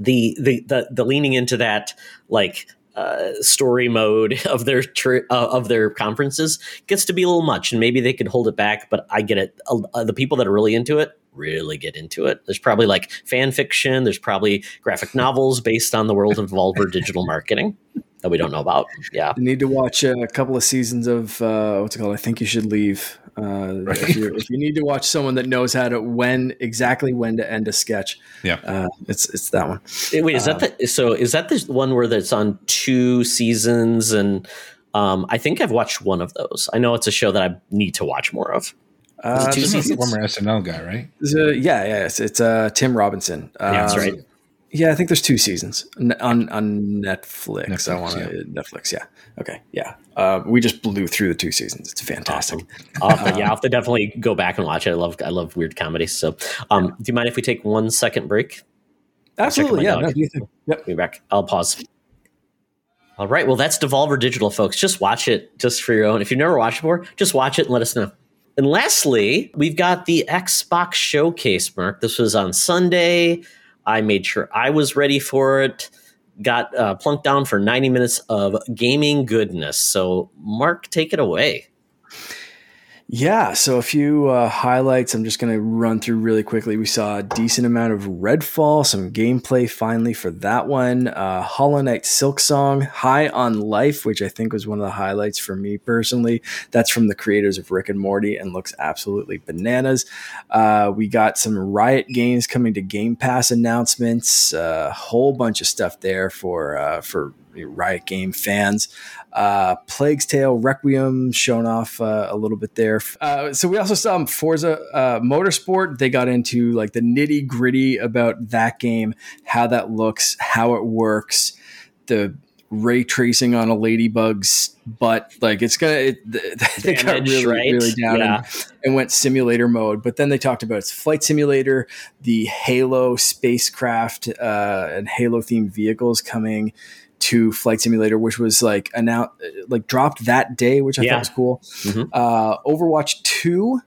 The the the, the leaning into that like uh, story mode of their uh, of their conferences gets to be a little much, and maybe they could hold it back. But I get it. Uh, the people that are really into it really get into it. There's probably like fan fiction. There's probably graphic novels based on the world of Devolver digital marketing that we don't know about. Yeah,
you need to watch a couple of seasons of uh, what's it called? I think you should leave. Uh, right. if, if, you need to watch someone that knows how to when exactly when to end a sketch,
yeah,
uh, it's it's that one.
Wait, is that uh, the so is that the one where that's on two seasons and um, I think I've watched one of those. I know it's a show that I need to watch more of.
Uh, two seasons. Former SNL guy, right?
A, yeah, yeah, it's, it's uh, Tim Robinson.
Um, yeah, that's right.
Yeah, I think there's two seasons on on Netflix. Netflix I want to yeah. Netflix. Yeah. Okay. Yeah. Uh, we just blew through the two seasons. It's fantastic.
Awesome. I'll yeah, I'll have to definitely go back and watch it. I love I love weird comedies. So, um, do you mind if we take one second break?
Absolutely. Yeah. No,
yep. Be back. I'll pause. All right. Well, that's Devolver Digital, folks. Just watch it just for your own. If you've never watched it before, just watch it and let us know. And lastly, we've got the Xbox Showcase, Mark. This was on Sunday. I made sure I was ready for it. Got uh, plunked down for 90 minutes of gaming goodness. So, Mark, take it away.
Yeah, so a few uh, highlights I'm just going to run through really quickly. We saw a decent amount of Redfall, some gameplay finally for that one. Uh, Hollow Knight Silk Song, High on Life, which I think was one of the highlights for me personally. That's from the creators of Rick and Morty and looks absolutely bananas. Uh, we got some Riot games coming to Game Pass announcements, a uh, whole bunch of stuff there for uh, for Riot game fans. Uh, Plague's Tale, Requiem, shown off uh, a little bit there. Uh, so we also saw Forza uh, Motorsport. They got into like the nitty gritty about that game, how that looks, how it works, the ray tracing on a ladybug's butt. Like it's gonna, it, they Damage, got really, right? really down yeah. and, and, went simulator mode. But then they talked about its flight simulator, the Halo spacecraft uh, and Halo themed vehicles coming to Flight Simulator, which was like announced, like dropped that day, which I yeah. thought was cool. Mm-hmm. Uh, Overwatch Two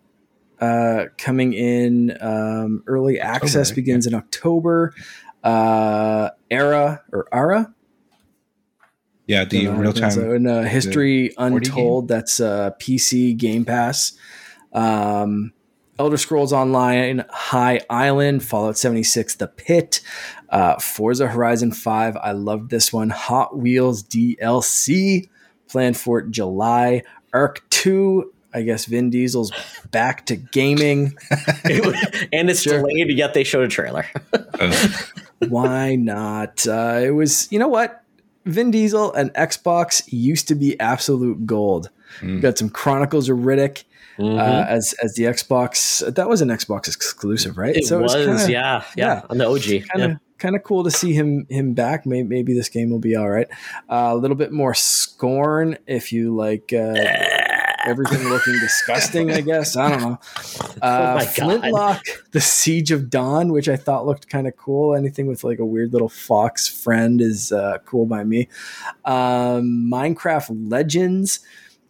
uh, coming in um, early access October, begins yeah. in October. Uh, Era or Ara.
Yeah, the real time. So
in uh, History Untold, that's uh, PC Game Pass. Um, Elder Scrolls Online, High Island, Fallout 76, The Pit, uh, Forza Horizon 5. I loved this one. Hot Wheels DLC, planned for July. ARK 2, I guess Vin Diesel's back to gaming.
and it's sure. delayed, yet they showed a trailer.
Why not? Uh, it was, you know what? Vin Diesel and Xbox used to be absolute gold. Mm. Got some Chronicles of Riddick mm-hmm. uh, as as the Xbox. That was an Xbox exclusive, right?
It so was, it was kinda, yeah, yeah, yeah, on the OG.
Kind of, kind of cool to see him him back. Maybe, maybe this game will be all right. Uh, a little bit more scorn if you like. Uh, everything looking disgusting. I guess I don't know. Oh uh, oh Flintlock, the Siege of Dawn, which I thought looked kind of cool. Anything with like a weird little fox friend is uh, cool by me. Um, Minecraft Legends,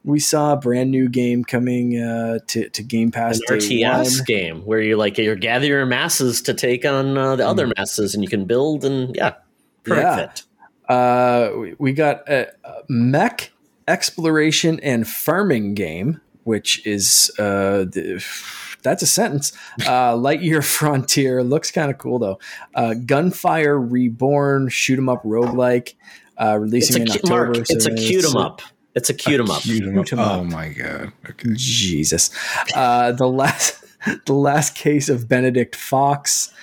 we saw a brand new game coming uh, to, to Game Pass.
An RTS one. game where you like you're gathering masses to take on uh, the mm. other masses, and you can build and yeah,
perfect. Yeah. Uh, we got a, a, mech exploration and farming game, which is uh, the, that's a sentence. Uh, Lightyear Frontier looks kind of cool though. Uh, Gunfire Reborn, shoot 'em up roguelike, uh, releasing
it's
a, in October.
Mark, so it's a cute 'em up. It's a cute 'em up.
Cute Oh my god!
Okay. Jesus. Uh, the last, the last case of Benedict Fox.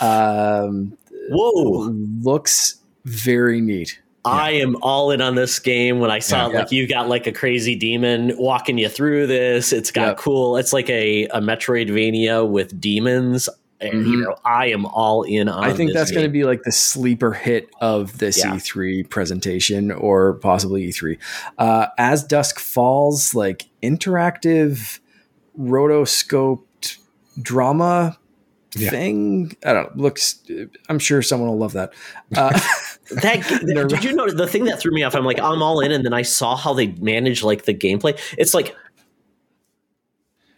Um,
Whoa!
Looks very neat.
I am all in on this game. When I saw yeah, like yeah. you've got like a crazy demon walking you through this, it's got cool. It's like a a Metroidvania with demons and mm-hmm. you know I am all in on.
I think that's going to be like the sleeper hit of this yeah. E3 presentation, or possibly E3. Uh, As Dusk Falls, like interactive rotoscoped drama
Yeah.
thing. I don't know. Looks. I'm sure someone will love that. Uh,
That, that- did you know the thing that threw me off? I'm like, I'm all in, and then I saw how they manage like the gameplay. It's like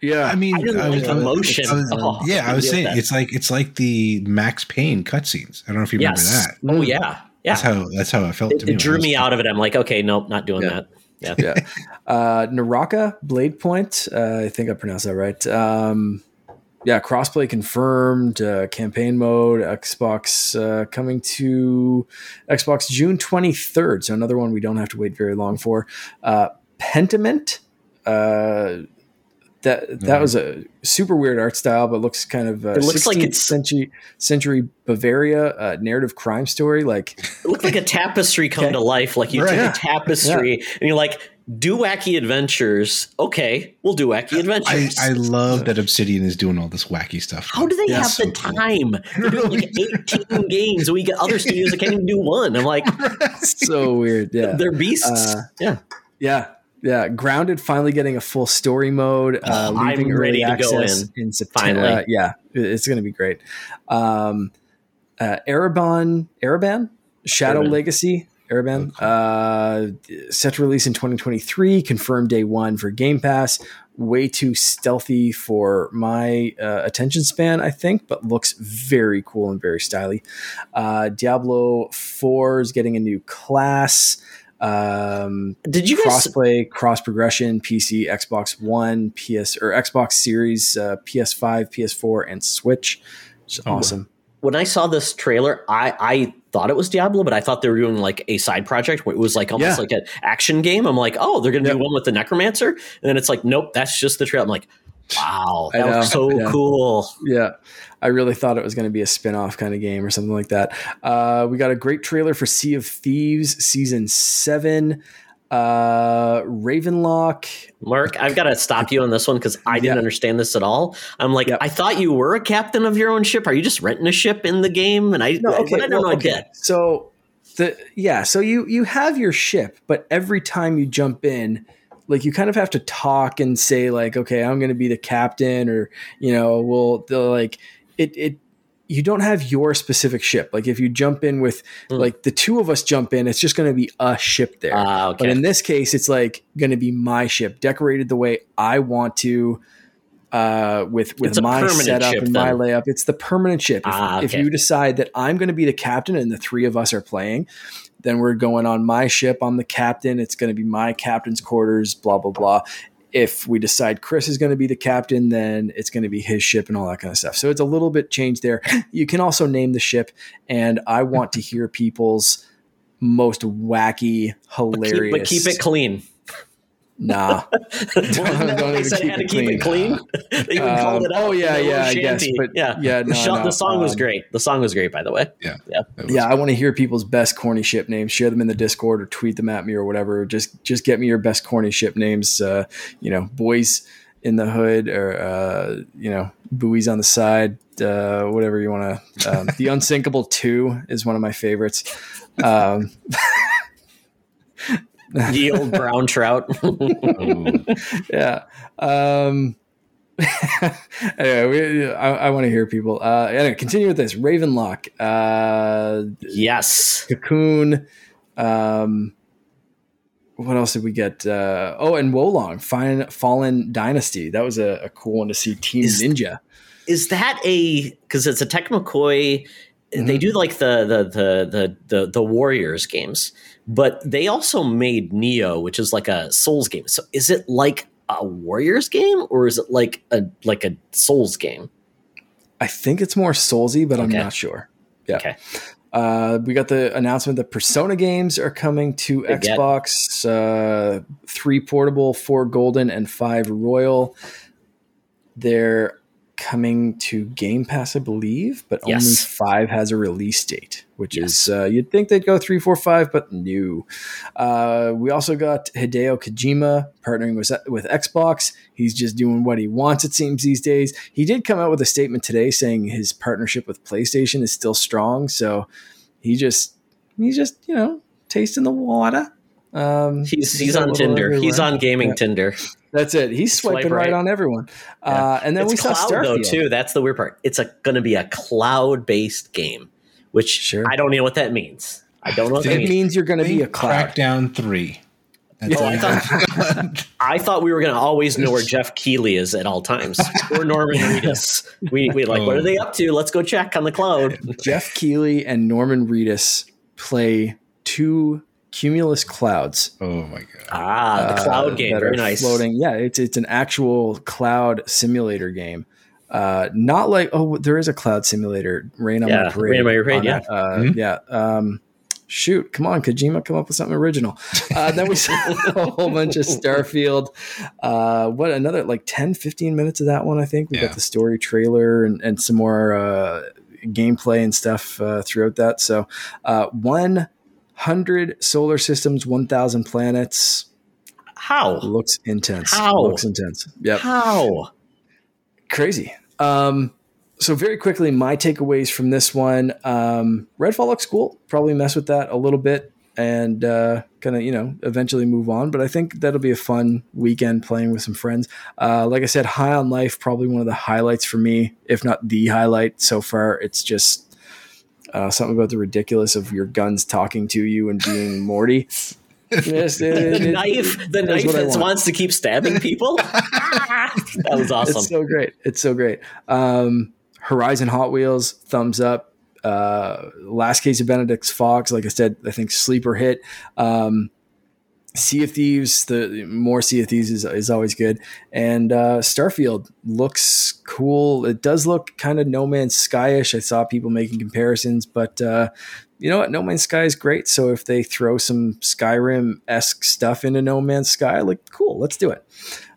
yeah,
I mean,
I didn't
I
like
was-
the motion.
I was-
Oh,
yeah, I was saying it's like it's like the Max Payne cutscenes. I don't know if you remember that.
Oh yeah, yeah.
That's how that's how it felt
it,
to me.
it drew me out of it. I'm like, okay, nope, not doing
Yeah.
that. Yeah.
yeah. Uh, Naraka Blade Point. Uh, I think I pronounced that right. Um, yeah, crossplay confirmed. Uh, campaign mode. Xbox uh, coming to Xbox June twenty third. So another one we don't have to wait very long for. Uh, Pentiment. Uh, that that was a super weird art style, but looks kind of uh,
It looks like it's-
century century Bavaria uh, narrative crime story. Like
It looked like a tapestry come
Okay.
to life. Like you
Right.
took a tapestry and you're like, do wacky adventures. Okay, we'll do wacky
I,
adventures.
I love that Obsidian is doing all this wacky stuff.
How do they
Yeah,
have
so
the
cool.
time? They're doing like 18 games. We get other studios that can't even do one. I'm like,
so weird. Yeah,
they're beasts.
Uh,
yeah.
Yeah, yeah. Grounded finally getting a full story mode. Uh,
I'm
leaving
ready
early
to go
access
in.
September.
Finally.
Uh, yeah, it's going to be great. Um, uh, Erebon, Ereban, Shadow
Ereban.
Legacy. Ereban, uh, set to release in 2023. Confirmed day one for Game Pass. Way too stealthy for my uh, attention span, I think, but looks very cool and very stylish. Uh, Diablo 4 is getting a new class. Um,
Did you guys?
crossplay, cross progression, PC, Xbox One, PS or Xbox Series, uh, PS5, PS4, and Switch. Which is
Oh,
awesome.
When I saw this trailer, I I thought it was Diablo, but I thought they were doing like a side project where it was like almost
Yeah.
like an action game. I'm like, oh, they're gonna
Yep.
do one with the Necromancer, and then it's like, nope, that's just the trailer. I'm like, wow, that
know,
was so
I
cool.
Yeah, I really thought it was going to be a spin off kind of game or something like that. Uh, we got a great trailer for Sea of Thieves season seven. Uh, Ravenlok.
Mark, I've got to stop you on this one because I didn't
Yeah.
understand this at all. I'm like,
Yep.
I thought you were a captain of your own ship. Are you just renting a ship in the game? And I,
No, okay,
I don't
well,
know. I
okay.
get.
So the yeah, so you you have your ship, but every time you jump in, like you kind of have to talk and say like, okay, I'm going to be the captain, or you know, well, the like it it. You don't have your specific ship. Like if you jump in with
Hmm.
like the two of us jump in, it's just going to be a ship there.
Ah,
But in this case, it's like going to be my ship, decorated the way I want to, uh, with with
It's
my setup
ship
and my
then.
layup. It's the permanent ship. If,
Ah,
if you decide that I'm going to be the captain and the three of us are playing, then we're going on my ship. I'm the captain. It's going to be my captain's quarters. Blah blah blah. If we decide Chris is going to be the captain, then it's going to be his ship and all that kind of stuff. So it's a little bit changed there. You can also name the ship, and I want to hear people's most wacky,
But keep,
hilarious.
but keep it clean.
Nah.
Well, isn't
don't
they
even
said
keep
had to
it
keep it clean. they even
Um,
called it out.
oh, yeah, yeah,
little
I guess, but-
yeah,
yeah,
The,
no, no,
the song was
um,
great. The song was great, by the way.
Yeah.
yeah.
That was-
Yeah, I want to hear people's best corny ship names. Share them in the Discord or tweet them at me or whatever. Just just get me your best corny ship names. Uh, you know, boys in the hood or uh, you know, buoys on the side. Uh, whatever you want to. Um, the Unsinkable Two is one of my favorites.
The old brown trout.
Oh,
yeah. Um, anyway, we, I, I want to hear people. Uh, anyway, continue with this. Ravenlok, uh,
yes.
Cocoon. Um, what else did we get? Uh, oh, and Wolong, Fine, Fallen Dynasty. That was a, a cool one to see. Team
Is-
Ninja.
Is that a because it's a Tecmo Koei? They
Mhm.
do like the the, the the the the Warriors games, but they also made Nioh, which is like a Souls game. So is it like a Warriors game or is it like a like a Souls game?
I think it's more Soulsy, but I'm not sure. Yeah.
Okay.
Uh, we got the announcement that Persona games are coming to Xbox. Uh, three portable, four golden, and five royal. They're coming to Game Pass, I believe, but only five has a release date, which
Yes.
is uh, you'd think they'd go three, four, five, but no. Uh, we also got Hideo Kojima partnering with with Xbox. He's just doing what he wants. It seems these days. He did come out with a statement today saying his partnership with PlayStation is still strong. So he just he's just you know tasting the water. Um,
he's he's on Tinder. He's on gaming yeah. Tinder.
That's it. He's swiping Swipe right. right. on everyone. Yeah. Uh, and then it's we
cloud,
saw Starfield
though too. That's the weird part. It's going to be a cloud based game, which sure. I don't know what that means. I don't know. What
it means. It means you're going to be a cloud.
Crackdown three.
That's I, thought, I thought we were going to always know where Geoff Keighley is at all times, or Norman Reedus. We we like, oh. what are they up to? Let's go check on the cloud.
Geoff Keighley and Norman Reedus play two cumulus clouds.
Oh my god!
Ah, the cloud uh, game, very nice.
Floating, yeah. It's it's an actual cloud simulator game. Uh, not like oh, there is a cloud simulator. Rain on
yeah,
my parade.
Rain on my parade. Yeah,
uh, mm-hmm. yeah. Um, shoot, come on, Kojima, come up with something original. Uh, then we saw a whole bunch of Starfield. Uh, what another like 10, 15 minutes of that one? I think we yeah. got the story trailer and, and some more uh, gameplay and stuff uh, throughout that. So uh, one hundred solar systems, one thousand planets.
How
looks intense?
How
looks intense? Yep.
How
crazy. Um, so very quickly, my takeaways from this one: um, Redfall looks cool. Probably mess with that a little bit and uh, kind of you know eventually move on. But I think that'll be a fun weekend playing with some friends. Uh, like I said, High on Life probably one of the highlights for me, if not the highlight so far. It's just uh, something about the ridiculous of your guns talking to you and being Morty.
Yes, it, the knife, the knife that want. wants to keep stabbing people. that was awesome.
It's so great. It's so great. Um, Horizon Hot Wheels, thumbs up. Uh, last case of Benedict's Fox, like I said, I think sleeper hit. Um, sea of Thieves, the more Sea of Thieves is, is always good. And uh, Starfield looks cool. It does look kind of No Man's Skyish. I saw people making comparisons, but uh, you know what? No Man's Sky is great. So if they throw some Skyrim esque stuff into No Man's Sky, like cool, let's do it.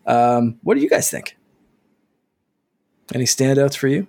Um, what do you guys think? Any standouts for you?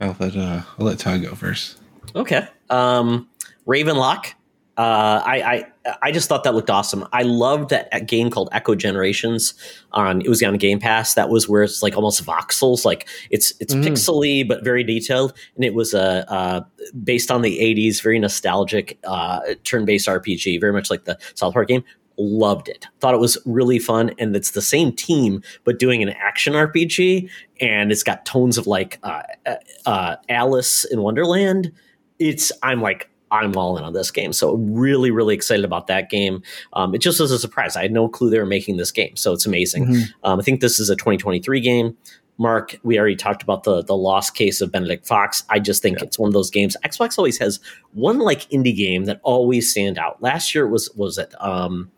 I'll let uh, I'll let Todd go first.
Okay. Um, Ravenlok. Uh, I, I I just thought that looked awesome. I loved that game called Echo Generations on it was on Game Pass. That was where it's like almost voxels, like it's it's mm. pixely but very detailed, and it was a uh, uh, based on the '80s, very nostalgic uh, turn-based RPG, very much like the South Park game loved it. Thought it was really fun, and it's the same team but doing an action RPG, and it's got tones of like uh, Alice in Wonderland. It's I'm like I'm all in on this game, so really really excited about that game. Um, it just was a surprise. I had no clue they were making this game, so it's amazing. Mm-hmm. Um, I think this is a 2023 game. Mark, we already talked about the the lost case of Benedict Fox. I just think yeah. it's one of those games. Xbox always has one like indie game that always stand out. Last year it was was it um,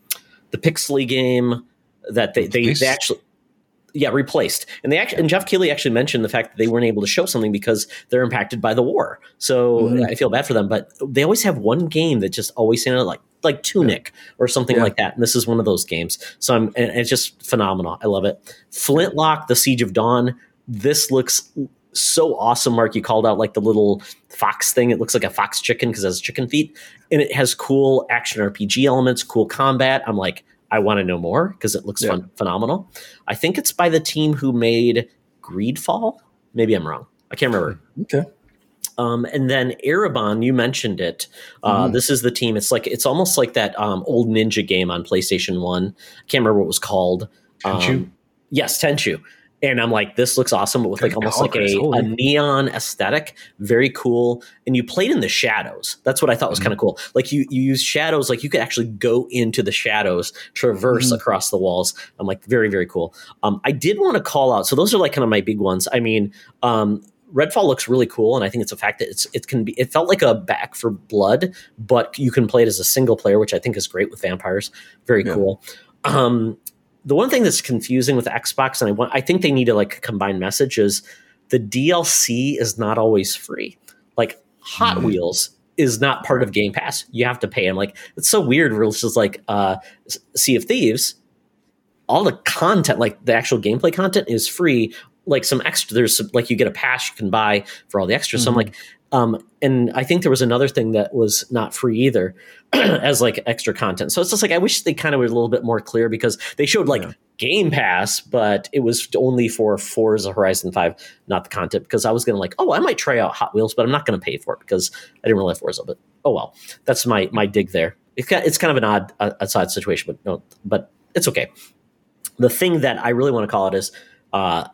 the Pixely game that they, they, they, actually yeah replaced. And they actually and Geoff Keighley actually mentioned the fact that they weren't able to show something because they're impacted by the war. So mm-hmm. i feel bad for them but they always have one game that just always sounded like like tunic yeah. or something yeah. like that and this is one of those games. So i'm and it's just phenomenal. I love it. Flintlock the siege of dawn. This looks so awesome mark. You called out like the little fox thing. It looks like a fox chicken because it has chicken feet and it has cool action rpg elements cool combat. I'm like i want to know more because it looks yeah. fun, phenomenal i think it's by the team who made greedfall maybe i'm wrong i can't remember
okay
um, and then Ereban, you mentioned it. Uh, mm. This is the team. It's like it's almost like that um, old ninja game on PlayStation One. I can't remember what it was called.
Tenchu. Um,
yes, Tenchu and I'm like, this looks awesome, but with like almost like a, a, neon aesthetic, very cool. And you played in the shadows. That's what I thought was mm-hmm. kind of cool. Like you you use shadows, like you could actually go into the shadows, traverse mm-hmm. across the walls. I'm like, very very cool. Um, I did want to call out. So those are like kind of my big ones. I mean, um, Redfall looks really cool, and I think it's a fact that it's it can be. It felt like a Back for Blood, but you can play it as a single player, which I think is great with vampires. Very yeah. cool. Um, the one thing that's confusing with Xbox, and I want, I think they need to like combine messages. The DLC is not always free. Like Hot mm. Wheels is not part of Game Pass. You have to pay. I'm like, it's so weird. It's just like uh, Sea of Thieves. All the content, like the actual gameplay content, is free. Like some extra, there's some, like you get a pass you can buy for all the extras. Mm-hmm. So I'm like, um, and I think there was another thing that was not free either as like extra content. So it's just like I wish they kind of were a little bit more clear because they showed like yeah. Game Pass, but it was only for Forza Horizon 5, not the content. Because I was gonna like, oh, I might try out Hot Wheels, but I'm not gonna pay for it because I didn't really have Forza. But oh well. That's my my dig there. it's kind, it's kind of an odd, uh, odd situation, but no, but it's okay. The thing that I really want to call it is, uh,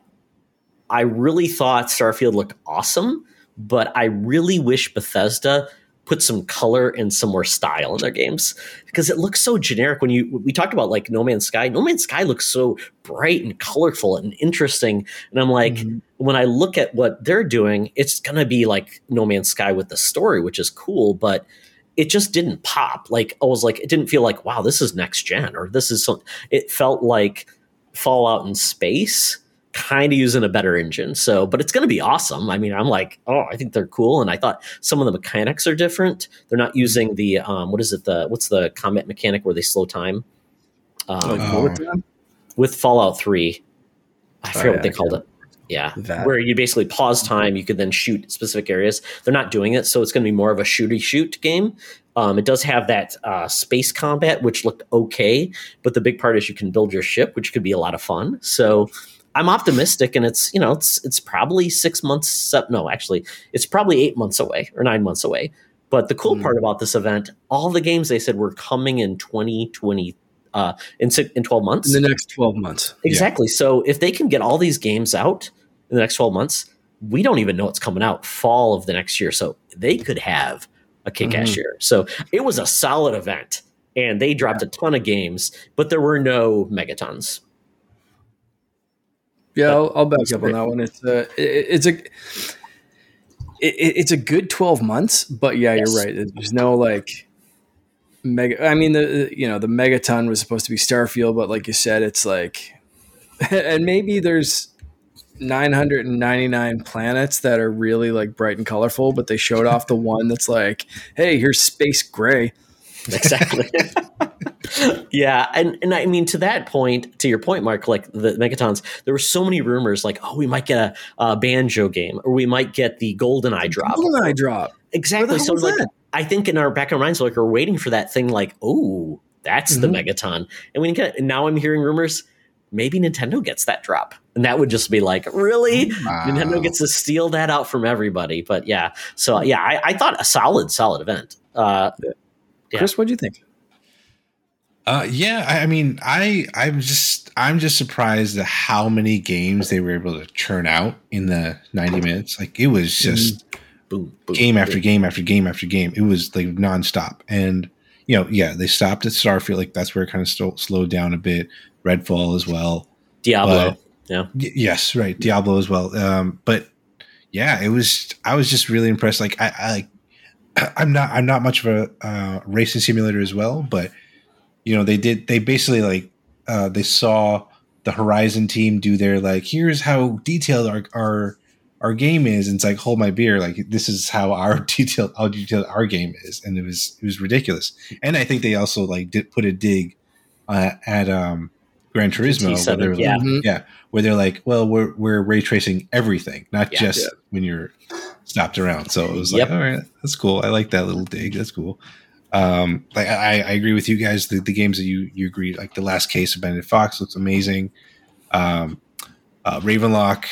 I really thought Starfield looked awesome, but I really wish Bethesda put some color and some more style in their games because it looks so generic when you we talked about like No Man's Sky. No Man's Sky looks so bright and colorful and interesting, and I'm like, mm-hmm. when I look at what they're doing, it's gonna be like No Man's Sky with the story, which is cool, but it just didn't pop. Like I was like, it didn't feel like wow, this is next gen or this is. Some, it felt like Fallout in space kind of using a better engine. So, but it's going to be awesome. I mean, I'm like, oh, I think they're cool. And I thought some of the mechanics are different. They're not using the um, what is it? The what's the combat mechanic where they slow time? Um, oh. With Fallout Three, I forget oh, yeah, what they called it. Yeah, that. where you basically pause time, you could then shoot specific areas. They're not doing it, so it's going to be more of a shooty shoot game. Um, it does have that uh, space combat, which looked okay, but the big part is you can build your ship, which could be a lot of fun. So I'm optimistic, and it's you know it's it's probably six months. No, actually, it's probably eight months away or nine months away. But the cool mm. part about this event, all the games they said were coming in 2020 uh, in in 12 months.
In the next 12 months.
Exactly. Yeah. So if they can get all these games out in the next 12 months, we don't even know what's coming out fall of the next year. So they could have a kick-ass mm. year. So it was a solid event and they dropped a ton of games, but there were no megatons.
Yeah, I'll, I'll back up great. on that one. It's uh, a, it, it's a, it, it's a good twelve months, but yeah, yes. you're right. There's no like mega. I mean, the you know the megaton was supposed to be Starfield, but like you said, it's like, and maybe there's 999 planets that are really like bright and colorful, but they showed off the one that's like, hey, here's space gray.
Exactly. yeah, and and I mean to that point, to your point, Mark, like the Megatons, there were so many rumors, like oh, we might get a, a banjo game, or we might get the Golden Eye drop.
Golden Eye drop,
exactly. So like, that? I think in our back of our minds, like we're waiting for that thing, like oh, that's mm-hmm. the Megaton, and we get. And now I'm hearing rumors. Maybe Nintendo gets that drop, and that would just be like, really? Wow. Nintendo gets to steal that out from everybody. But yeah, so yeah, I, I thought a solid, solid event. Uh,
yeah. Chris, what do you think?
Uh, yeah, I, I, mean, I I'm just I'm just surprised at how many games they were able to churn out in the 90 minutes. Like it was just mm. boom, boom, game boom. after game after game after game. It was like nonstop. And you know, yeah, they stopped at Starfield. Like that's where it kind of st- slowed down a bit. Redfall as well.
Diablo. But, yeah.
Y- yes, right. Diablo as well. Um, but yeah, it was. I was just really impressed. Like I, I like. I'm not. I'm not much of a uh, racing simulator as well, but you know they did they basically like uh, they saw the Horizon team do their like here's how detailed our our our game is and it's like hold my beer like this is how our detailed how detailed our game is and it was it was ridiculous and I think they also like did put a dig uh, at um Gran Turismo where they're yeah. Like, mm-hmm. yeah where they're like well we're we're ray tracing everything not yeah, just yeah. when you're stopped around so it was like yep. all right that's cool I like that little dig that's cool um, like I, I agree with you guys. The, the games that you you agreed, like the last case of Benedict Fox looks amazing. Um, uh, Ravenlok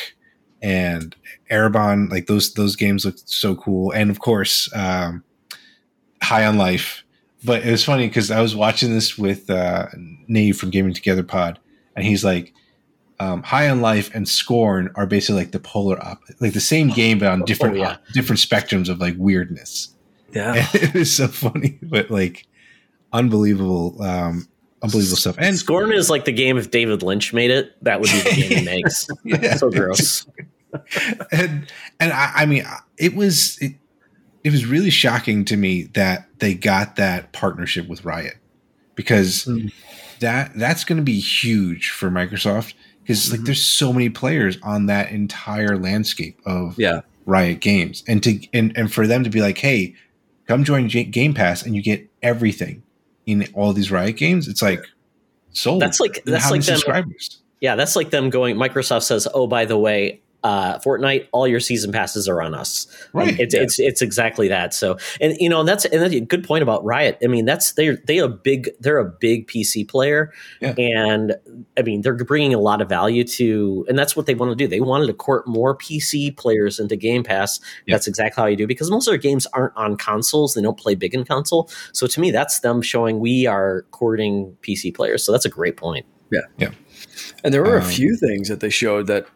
and Ereban, like those those games look so cool. And of course, um, High on Life. But it was funny because I was watching this with uh, Nave from Gaming Together Pod, and he's like, um, High on Life and Scorn are basically like the polar opposite, like the same game but on different oh, yeah. different spectrums of like weirdness.
Yeah,
it was so funny, but like unbelievable, um, unbelievable stuff. And
Scorn is like the game if David Lynch made it, that would be the game he makes. yeah, so gross.
and and I, I mean, it was it, it was really shocking to me that they got that partnership with Riot because mm. that that's going to be huge for Microsoft because mm-hmm. like there's so many players on that entire landscape of
yeah.
Riot games and to and, and for them to be like hey come join J- Game Pass and you get everything in all these Riot games. It's like sold.
That's like that's like them. Yeah, that's like them going. Microsoft says, "Oh, by the way, uh, Fortnite, all your season passes are on us.
Right.
And it's yeah. it's it's exactly that. So, and you know, and that's and that's a good point about Riot. I mean, that's they're they a big they're a big PC player, yeah. and I mean they're bringing a lot of value to, and that's what they want to do. They wanted to court more PC players into Game Pass. Yeah. That's exactly how you do because most of their games aren't on consoles. They don't play big in console. So to me, that's them showing we are courting PC players. So that's a great point.
Yeah,
yeah.
And there were um, a few things that they showed that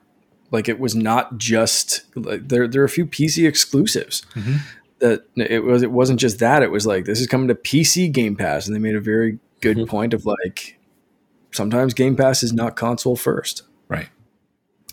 like it was not just like there. There are a few PC exclusives. Mm-hmm. That it was. It wasn't just that. It was like this is coming to PC Game Pass, and they made a very good mm-hmm. point of like sometimes Game Pass is not console first.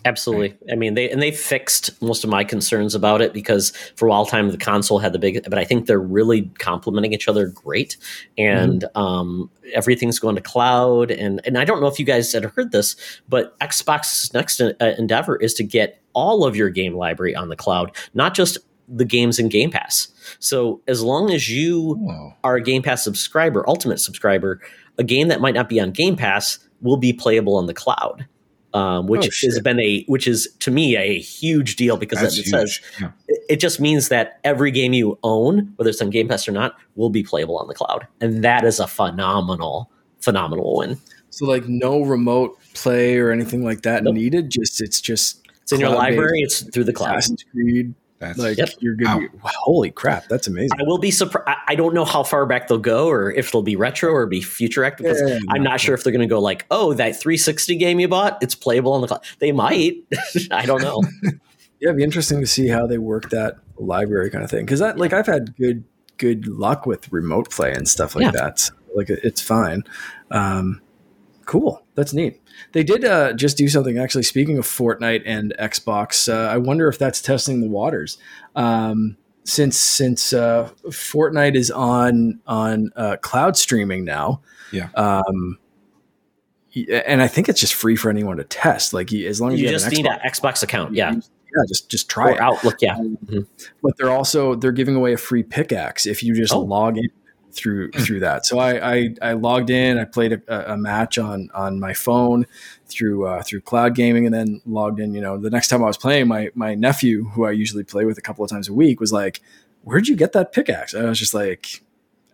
Absolutely. Right. I mean, they and they fixed most of my concerns about it because for a while time the console had the big, but I think they're really complementing each other great, and mm-hmm. um, everything's going to cloud. And and I don't know if you guys had heard this, but Xbox's next uh, endeavor is to get all of your game library on the cloud, not just the games in Game Pass. So as long as you Whoa. are a Game Pass subscriber, Ultimate subscriber, a game that might not be on Game Pass will be playable on the cloud um, which oh, has been a which is to me a huge deal because it says yeah. it just means that every game you own, whether it's on Game Pass or not, will be playable on the cloud, and that is a phenomenal phenomenal win.
So like no remote play or anything like that nope. needed. Just it's just
it's in your library. It's through the cloud.
Assassin's Creed, that's like yep. you're good. holy crap, that's amazing.
I will be surprised. I don't know how far back they'll go, or if it'll be retro or be future active. Yeah, I'm not sure if they're going to go like, oh, that 360 game you bought, it's playable on the cloud. They might. I don't know.
yeah, it'd be interesting to see how they work that library kind of thing. Because that, like, I've had good good luck with remote play and stuff like yeah. that. Like, it's fine. Um, cool. That's neat. They did uh, just do something. Actually, speaking of Fortnite and Xbox, uh, I wonder if that's testing the waters. Um, since since uh, Fortnite is on on uh, cloud streaming now,
yeah.
Um, and I think it's just free for anyone to test. Like as long as
you,
you
just
an
need an Xbox account, yeah,
yeah, just just try
or it. Outlook, yeah. Um,
mm-hmm. But they're also they're giving away a free pickaxe if you just oh. log in through hmm. through that. So I, I, I logged in. I played a, a, match on on my phone through uh, through cloud gaming, and then logged in. You know, the next time I was playing, my my nephew, who I usually play with a couple of times a week, was like, "Where'd you get that pickaxe?" And I was just like.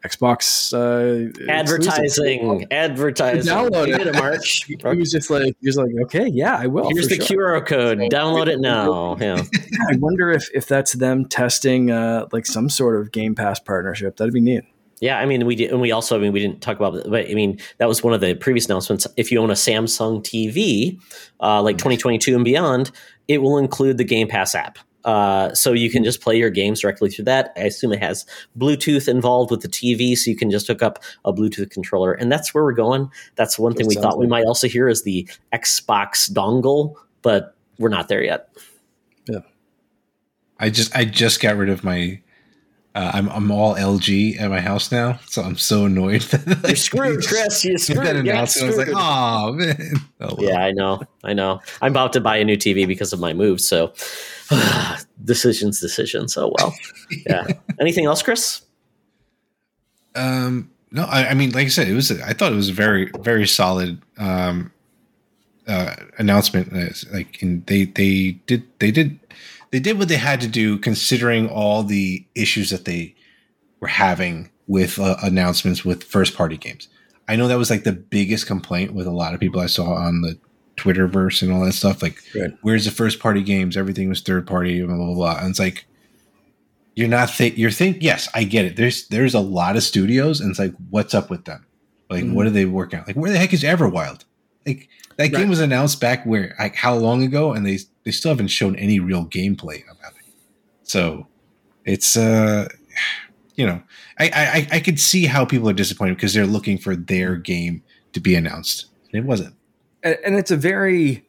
Xbox uh,
advertising, advertising.
Download it, March. he was just like, he was like, okay, yeah, I will.
Here's the sure. QR code. So, Download it now. Yeah.
I wonder if if that's them testing uh, like some sort of Game Pass partnership. That'd be neat.
Yeah, I mean, we did, and we also, I mean, we didn't talk about, but I mean, that was one of the previous announcements. If you own a Samsung TV, uh, like 2022 and beyond, it will include the Game Pass app. Uh, so you can just play your games directly through that. I assume it has Bluetooth involved with the TV, so you can just hook up a Bluetooth controller, and that's where we're going. That's one thing we thought we might also hear is the Xbox dongle, but we're not there yet.
Yeah,
I just I just got rid of my uh, I'm I'm all LG at my house now, so I'm so annoyed.
That, You're screwed, Chris. You're screwed. That announcement,
I was like, oh man. Oh,
well. Yeah, I know, I know. I'm about to buy a new TV because of my move. So decisions, decisions. Oh well. Yeah. Anything else, Chris?
Um, no. I, I, mean, like I said, it was. I thought it was a very, very solid um, uh, announcement. Like, and they they did they did they did what they had to do considering all the issues that they were having with uh, announcements with first party games. I know that was like the biggest complaint with a lot of people I saw on the Twitterverse and all that stuff. Like, right. where's the first party games? Everything was third party, blah blah blah. And it's like you're not think you're think yes, I get it. There's there's a lot of studios, and it's like, what's up with them? Like, mm-hmm. what are they working on? Like, where the heck is Everwild? Like that right. game was announced back where like how long ago, and they they still haven't shown any real gameplay about it. So it's uh you know I I I could see how people are disappointed because they're looking for their game to be announced. And it wasn't.
And it's a very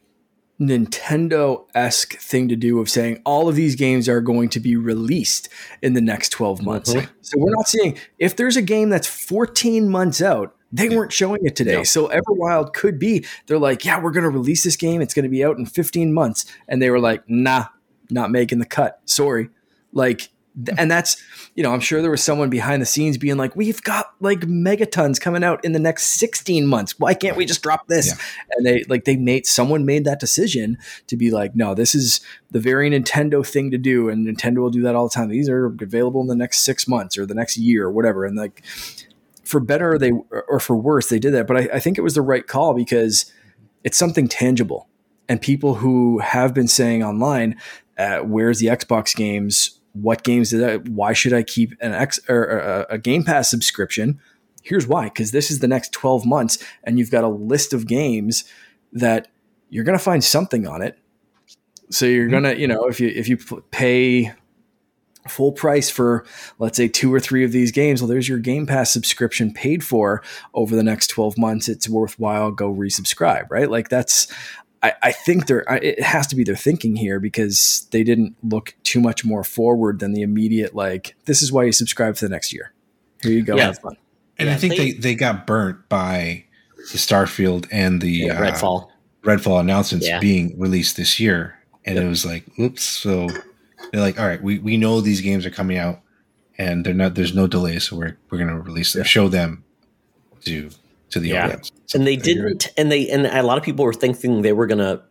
Nintendo esque thing to do of saying all of these games are going to be released in the next 12 months. Mm-hmm. So we're not seeing if there's a game that's 14 months out, they weren't showing it today. So Everwild could be, they're like, yeah, we're going to release this game. It's going to be out in 15 months. And they were like, nah, not making the cut. Sorry. Like and that's you know i'm sure there was someone behind the scenes being like we've got like megatons coming out in the next 16 months why can't we just drop this yeah. and they like they made someone made that decision to be like no this is the very nintendo thing to do and nintendo will do that all the time these are available in the next six months or the next year or whatever and like for better they or for worse they did that but I, I think it was the right call because it's something tangible and people who have been saying online uh, where's the xbox games what games did I, why should I keep an X or a, a Game Pass subscription? Here's why, because this is the next 12 months and you've got a list of games that you're going to find something on it. So you're mm-hmm. going to, you know, if you, if you pay full price for let's say two or three of these games well there's your game pass subscription paid for over the next 12 months it's worthwhile go resubscribe right like that's I, I think they're it has to be their thinking here because they didn't look too much more forward than the immediate like this is why you subscribe for the next year. Here you go, yeah. have fun.
And yeah, I think they, they got burnt by the Starfield and the
yeah, uh, Redfall
Redfall announcements yeah. being released this year, and yep. it was like, oops. So they're like, all right, we, we know these games are coming out, and they're not. There's no delay, so we're we're gonna release them, show them to to the yeah. audience.
and they didn't, and they and a lot of people were thinking they were going to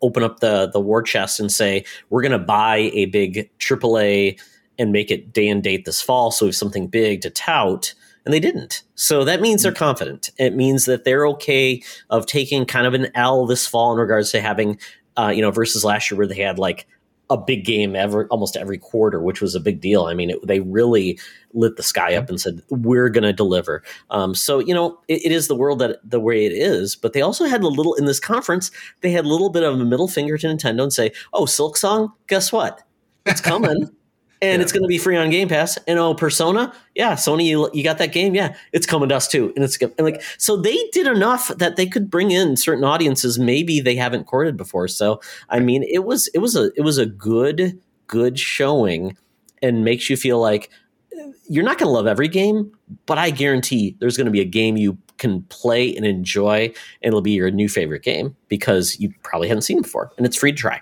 open up the the war chest and say we're going to buy a big AAA and make it day and date this fall, so we have something big to tout. And they didn't. So that means they're mm. confident. It means that they're okay of taking kind of an L this fall in regards to having, uh, you know, versus last year where they had like a big game ever almost every quarter, which was a big deal. I mean, it, they really lit the sky up and said, "We're going to deliver." Um, so you know, it, it is the world that the way it is. But they also had a little in this conference. They had a little bit of a middle finger to Nintendo and say, "Oh, Silksong, guess what? It's coming." and yeah. it's going to be free on Game Pass. And oh, Persona, yeah, Sony, you, you got that game, yeah, it's coming to us too. And it's and like so they did enough that they could bring in certain audiences maybe they haven't courted before. So I mean, it was it was a it was a good good showing, and makes you feel like eh, you're not going to love every game, but I guarantee there's going to be a game you can play and enjoy, and it'll be your new favorite game because you probably haven't seen before, and it's free to try.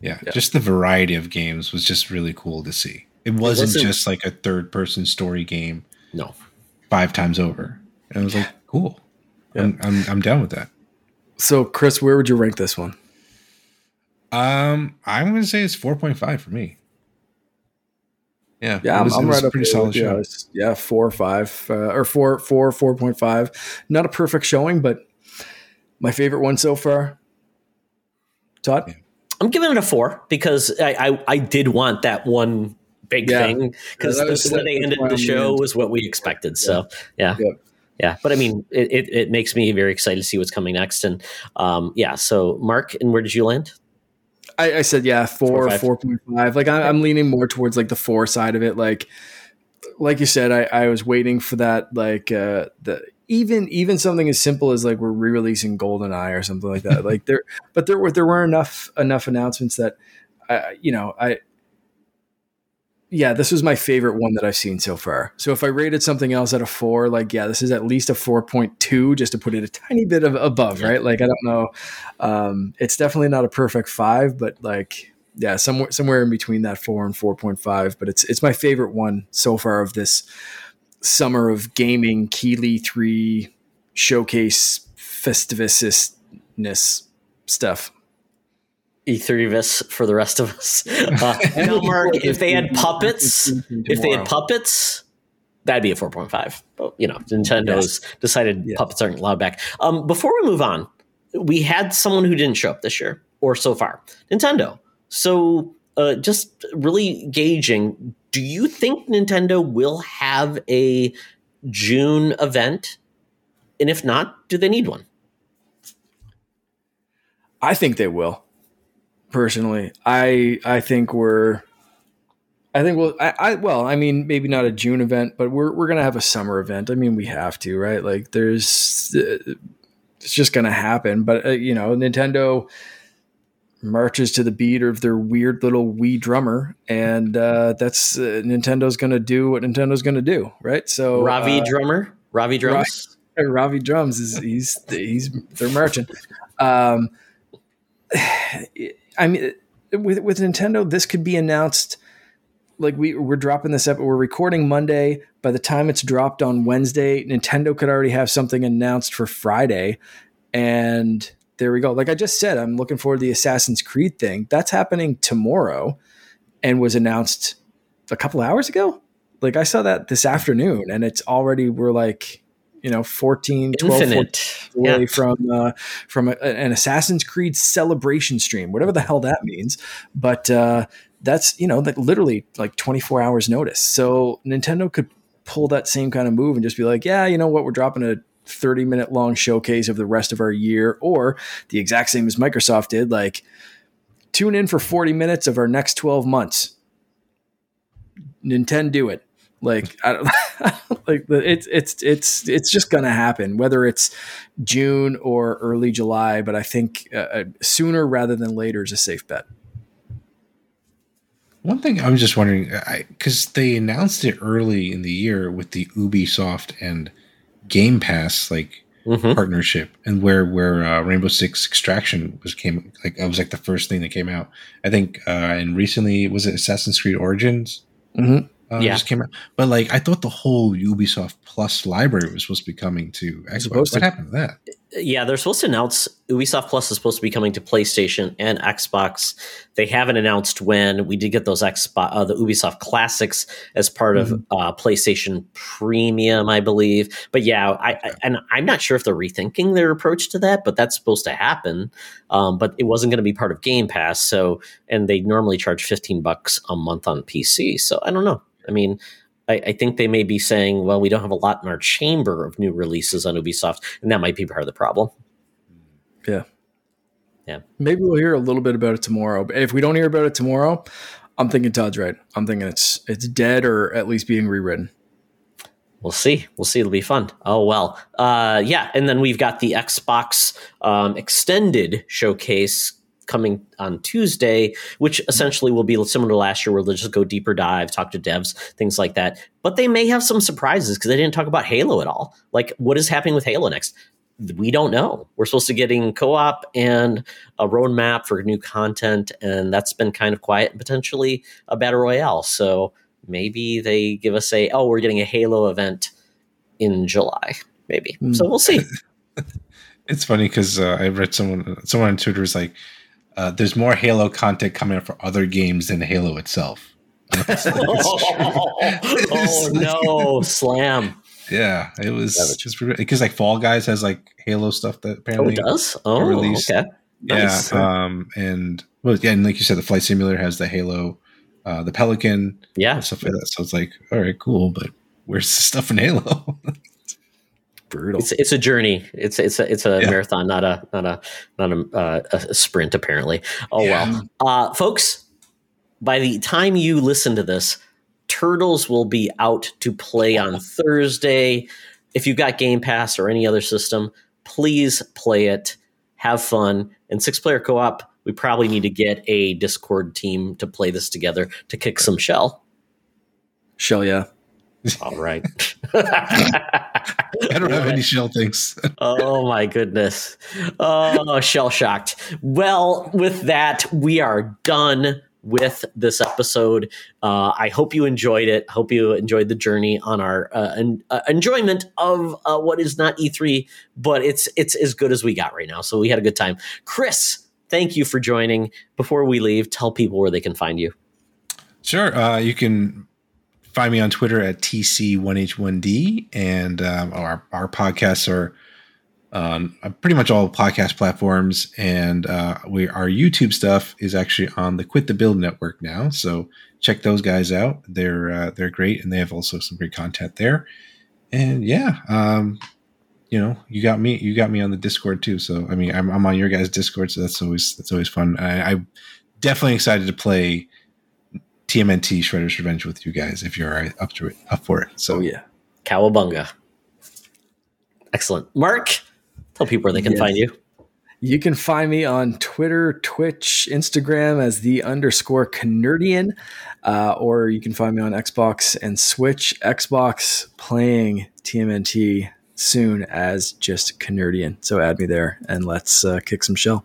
Yeah, yeah, just the variety of games was just really cool to see. It wasn't, it wasn't just like a third person story game.
No,
five times over. And I was like, cool. Yeah. I'm, I'm I'm down with that.
So, Chris, where would you rank this one?
Um, I'm going to say it's 4.5 for me. Yeah,
yeah, was, I'm, I'm right up pretty solid show. Yeah, four or five, uh, or four, four, four point five. Not a perfect showing, but my favorite one so far. Todd. Yeah.
I'm giving it a four because I, I, I did want that one big yeah. thing because yeah, the way they ended the show was what we expected. Yeah. So yeah. Yeah, but I mean, it, it, it, makes me very excited to see what's coming next. And um, yeah, so Mark, and where did you land?
I, I said yeah, four, four point five. Like I, am leaning more towards like the four side of it. Like, like you said, I, I was waiting for that. Like uh, the even even something as simple as like we're re-releasing GoldenEye or something like that. like there, but there were there were enough enough announcements that, uh, you know, I. Yeah, this was my favorite one that I've seen so far. So if I rated something else at a four, like yeah, this is at least a four point two, just to put it a tiny bit of above, right? Like I don't know, um, it's definitely not a perfect five, but like yeah, somewhere somewhere in between that four and four point five. But it's it's my favorite one so far of this summer of gaming Keighley 3 showcase festivusness stuff.
E3vis for the rest of us. Uh, now, if they had puppets, if they had puppets, that'd be a 4.5. But, you know, Nintendo's yes. decided yes. puppets aren't allowed back. Um, before we move on, we had someone who didn't show up this year or so far Nintendo. So, uh, just really gauging do you think Nintendo will have a June event? And if not, do they need one?
I think they will. Personally, I I think we're I think we'll I, I, well, I mean maybe not a June event, but we're we're going to have a summer event. I mean, we have to, right? Like there's uh, it's just going to happen, but uh, you know, Nintendo marches to the beat of their weird little Wii drummer, and uh, that's uh, Nintendo's going to do what Nintendo's going to do, right? So
Ravi uh, drummer, Ravi drums,
Ravi, Ravi drums is he's he's they're marching. Um, I mean, with with Nintendo, this could be announced like we we're dropping this up. We're recording Monday. By the time it's dropped on Wednesday, Nintendo could already have something announced for Friday, and there we go. Like I just said, I'm looking forward to the Assassin's Creed thing. That's happening tomorrow, and was announced a couple hours ago. Like I saw that this afternoon, and it's already we're like you know 14 12
Infinite.
away
Yeah.
from uh, from a, an Assassin's Creed celebration stream, whatever the hell that means. But uh, that's you know like literally like 24 hours notice. So Nintendo could pull that same kind of move and just be like, yeah, you know what, we're dropping a 30 minute long showcase of the rest of our year, or the exact same as Microsoft did, like tune in for 40 minutes of our next 12 months. Nintendo do it. Like I don't like it's it's it's it's just gonna happen whether it's June or early July. But I think uh, uh, sooner rather than later is a safe bet.
One thing I was just wondering, because they announced it early in the year with the Ubisoft and Game Pass like
Mhm.
partnership, and where where uh, Rainbow Six Extraction was came like that was like the first thing that came out. I think, uh, and recently was it Assassin's Creed Origins?
Mm-hmm.
Uh,
Yeah.
just came out. But like, I thought the whole Ubisoft Plus library was supposed to be coming to Xbox.
supposed
What
to.
happened to that?
Yeah, they're supposed to announce Ubisoft Plus is supposed to be coming to PlayStation and Xbox. They haven't announced when. We did get those Xbox, uh, the Ubisoft Classics as part of uh, PlayStation Premium, I believe. But yeah, I, I and I'm not sure if they're rethinking their approach to that, but that's supposed to happen. Um, but it wasn't going to be part of Game Pass, so and they normally charge 15 bucks a month on PC. So I don't know. I mean, I, I think they may be saying, well, we don't have a lot in our chamber of new releases on Ubisoft, and that might be part of the problem.
Yeah.
Yeah.
Maybe we'll hear a little bit about it tomorrow. But if we don't hear about it tomorrow, I'm thinking Todd's right. I'm thinking it's it's dead or at least being rewritten.
We'll see. We'll see. It'll be fun. Oh well. Uh, yeah, and then we've got the Xbox um, extended showcase coming on Tuesday, which essentially will be similar to last year, where they'll just go deeper dive, talk to devs, things like that. But they may have some surprises because they didn't talk about Halo at all. Like, what is happening with Halo next? We don't know. We're supposed to getting co-op and a roadmap for new content, and that's been kind of quiet and potentially a battle royale. So maybe they give us a oh we're getting a halo event in july maybe
Hmm.
so we'll see
It's funny because uh, I read someone someone on Twitter was like, uh, "There's more Halo content coming out for other games than Halo itself."
oh no slam
Yeah, it was
Savage.
just because like Fall Guys has like Halo stuff that
oh
apparently
it does oh
released.
okay Nice.
Yeah, um, and well, yeah, and like you said, the Flight Simulator has the Halo, uh, the Pelican,
yeah
stuff like that. So it's like, all right, cool, but where's the stuff in Halo?
Brutal.
it's it's a journey it's it's a it's a
Yeah.
marathon not a not a not a, uh, a sprint apparently oh
Yeah.
well uh folks by the time you listen to this turtles will be out to play on thursday if you've got game pass or any other system please play it have fun and six player co-op we probably need to get a discord team to play this together to kick some shell
Shell, yeah.
All right
I don't have any shell things.
oh my goodness. Oh, shell shocked. Well, with that, we are done with this episode. Uh, I hope you enjoyed it. Hope you enjoyed the journey on our uh, en- uh, enjoyment of uh, what is not E3, but it's it's as good as we got right now. So we had a good time. Chris, thank you for joining. Before we leave, tell people where they can find you.
Sure. Uh, you can find me on Twitter at TC1H1D, and um, our, our podcasts are on uh, pretty much all podcast platforms. And uh, we our YouTube stuff is actually on the Quit the Build Network now. So check those guys out. They're uh, they're great, and they have also some great content there. And yeah, um, you know, you got me. You got me on the Discord too. So I mean, I'm, I'm on your guys' Discord, so that's always that's always fun. I, I'm definitely excited to play TMNT Shredder's Revenge with you guys if you're up to it, up for it. So
Oh, yeah.
Cowabunga. Excellent. Mark, tell people where they can
Yes.
find you.
You can find me on Twitter, Twitch, Instagram as the underscore Canardian, uh, or you can find me on Xbox and Switch. Xbox playing TMNT soon as just Canardian. So add me there and let's uh, kick some shell.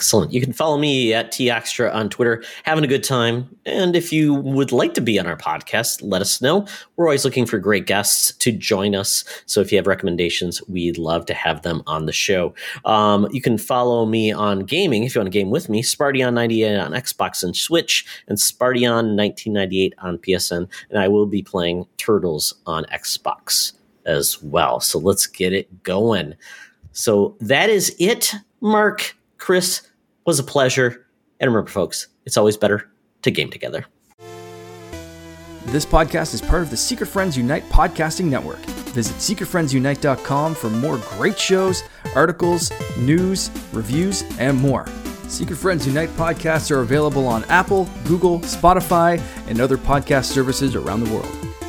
Excellent. You can follow me at TExtra on Twitter, having a good time. And if you would like to be on our podcast, let us know. We're always looking for great guests to join us. So if you have recommendations, we'd love to have them on the show. Um, you can follow me on gaming if you want to game with me, Spartyon98 on Xbox and Switch, and Spartyon1998 on PSN. And I will be playing Turtles on Xbox as well. So let's get it going. So that is it, Mark Chris, was a pleasure. And remember, folks, it's always better to game together.
This podcast is part of the Secret Friends Unite podcasting network. Visit secretfriendsunite.com for more great shows, articles, news, reviews, and more. Secret Friends Unite podcasts are available on Apple, Google, Spotify, and other podcast services around the world.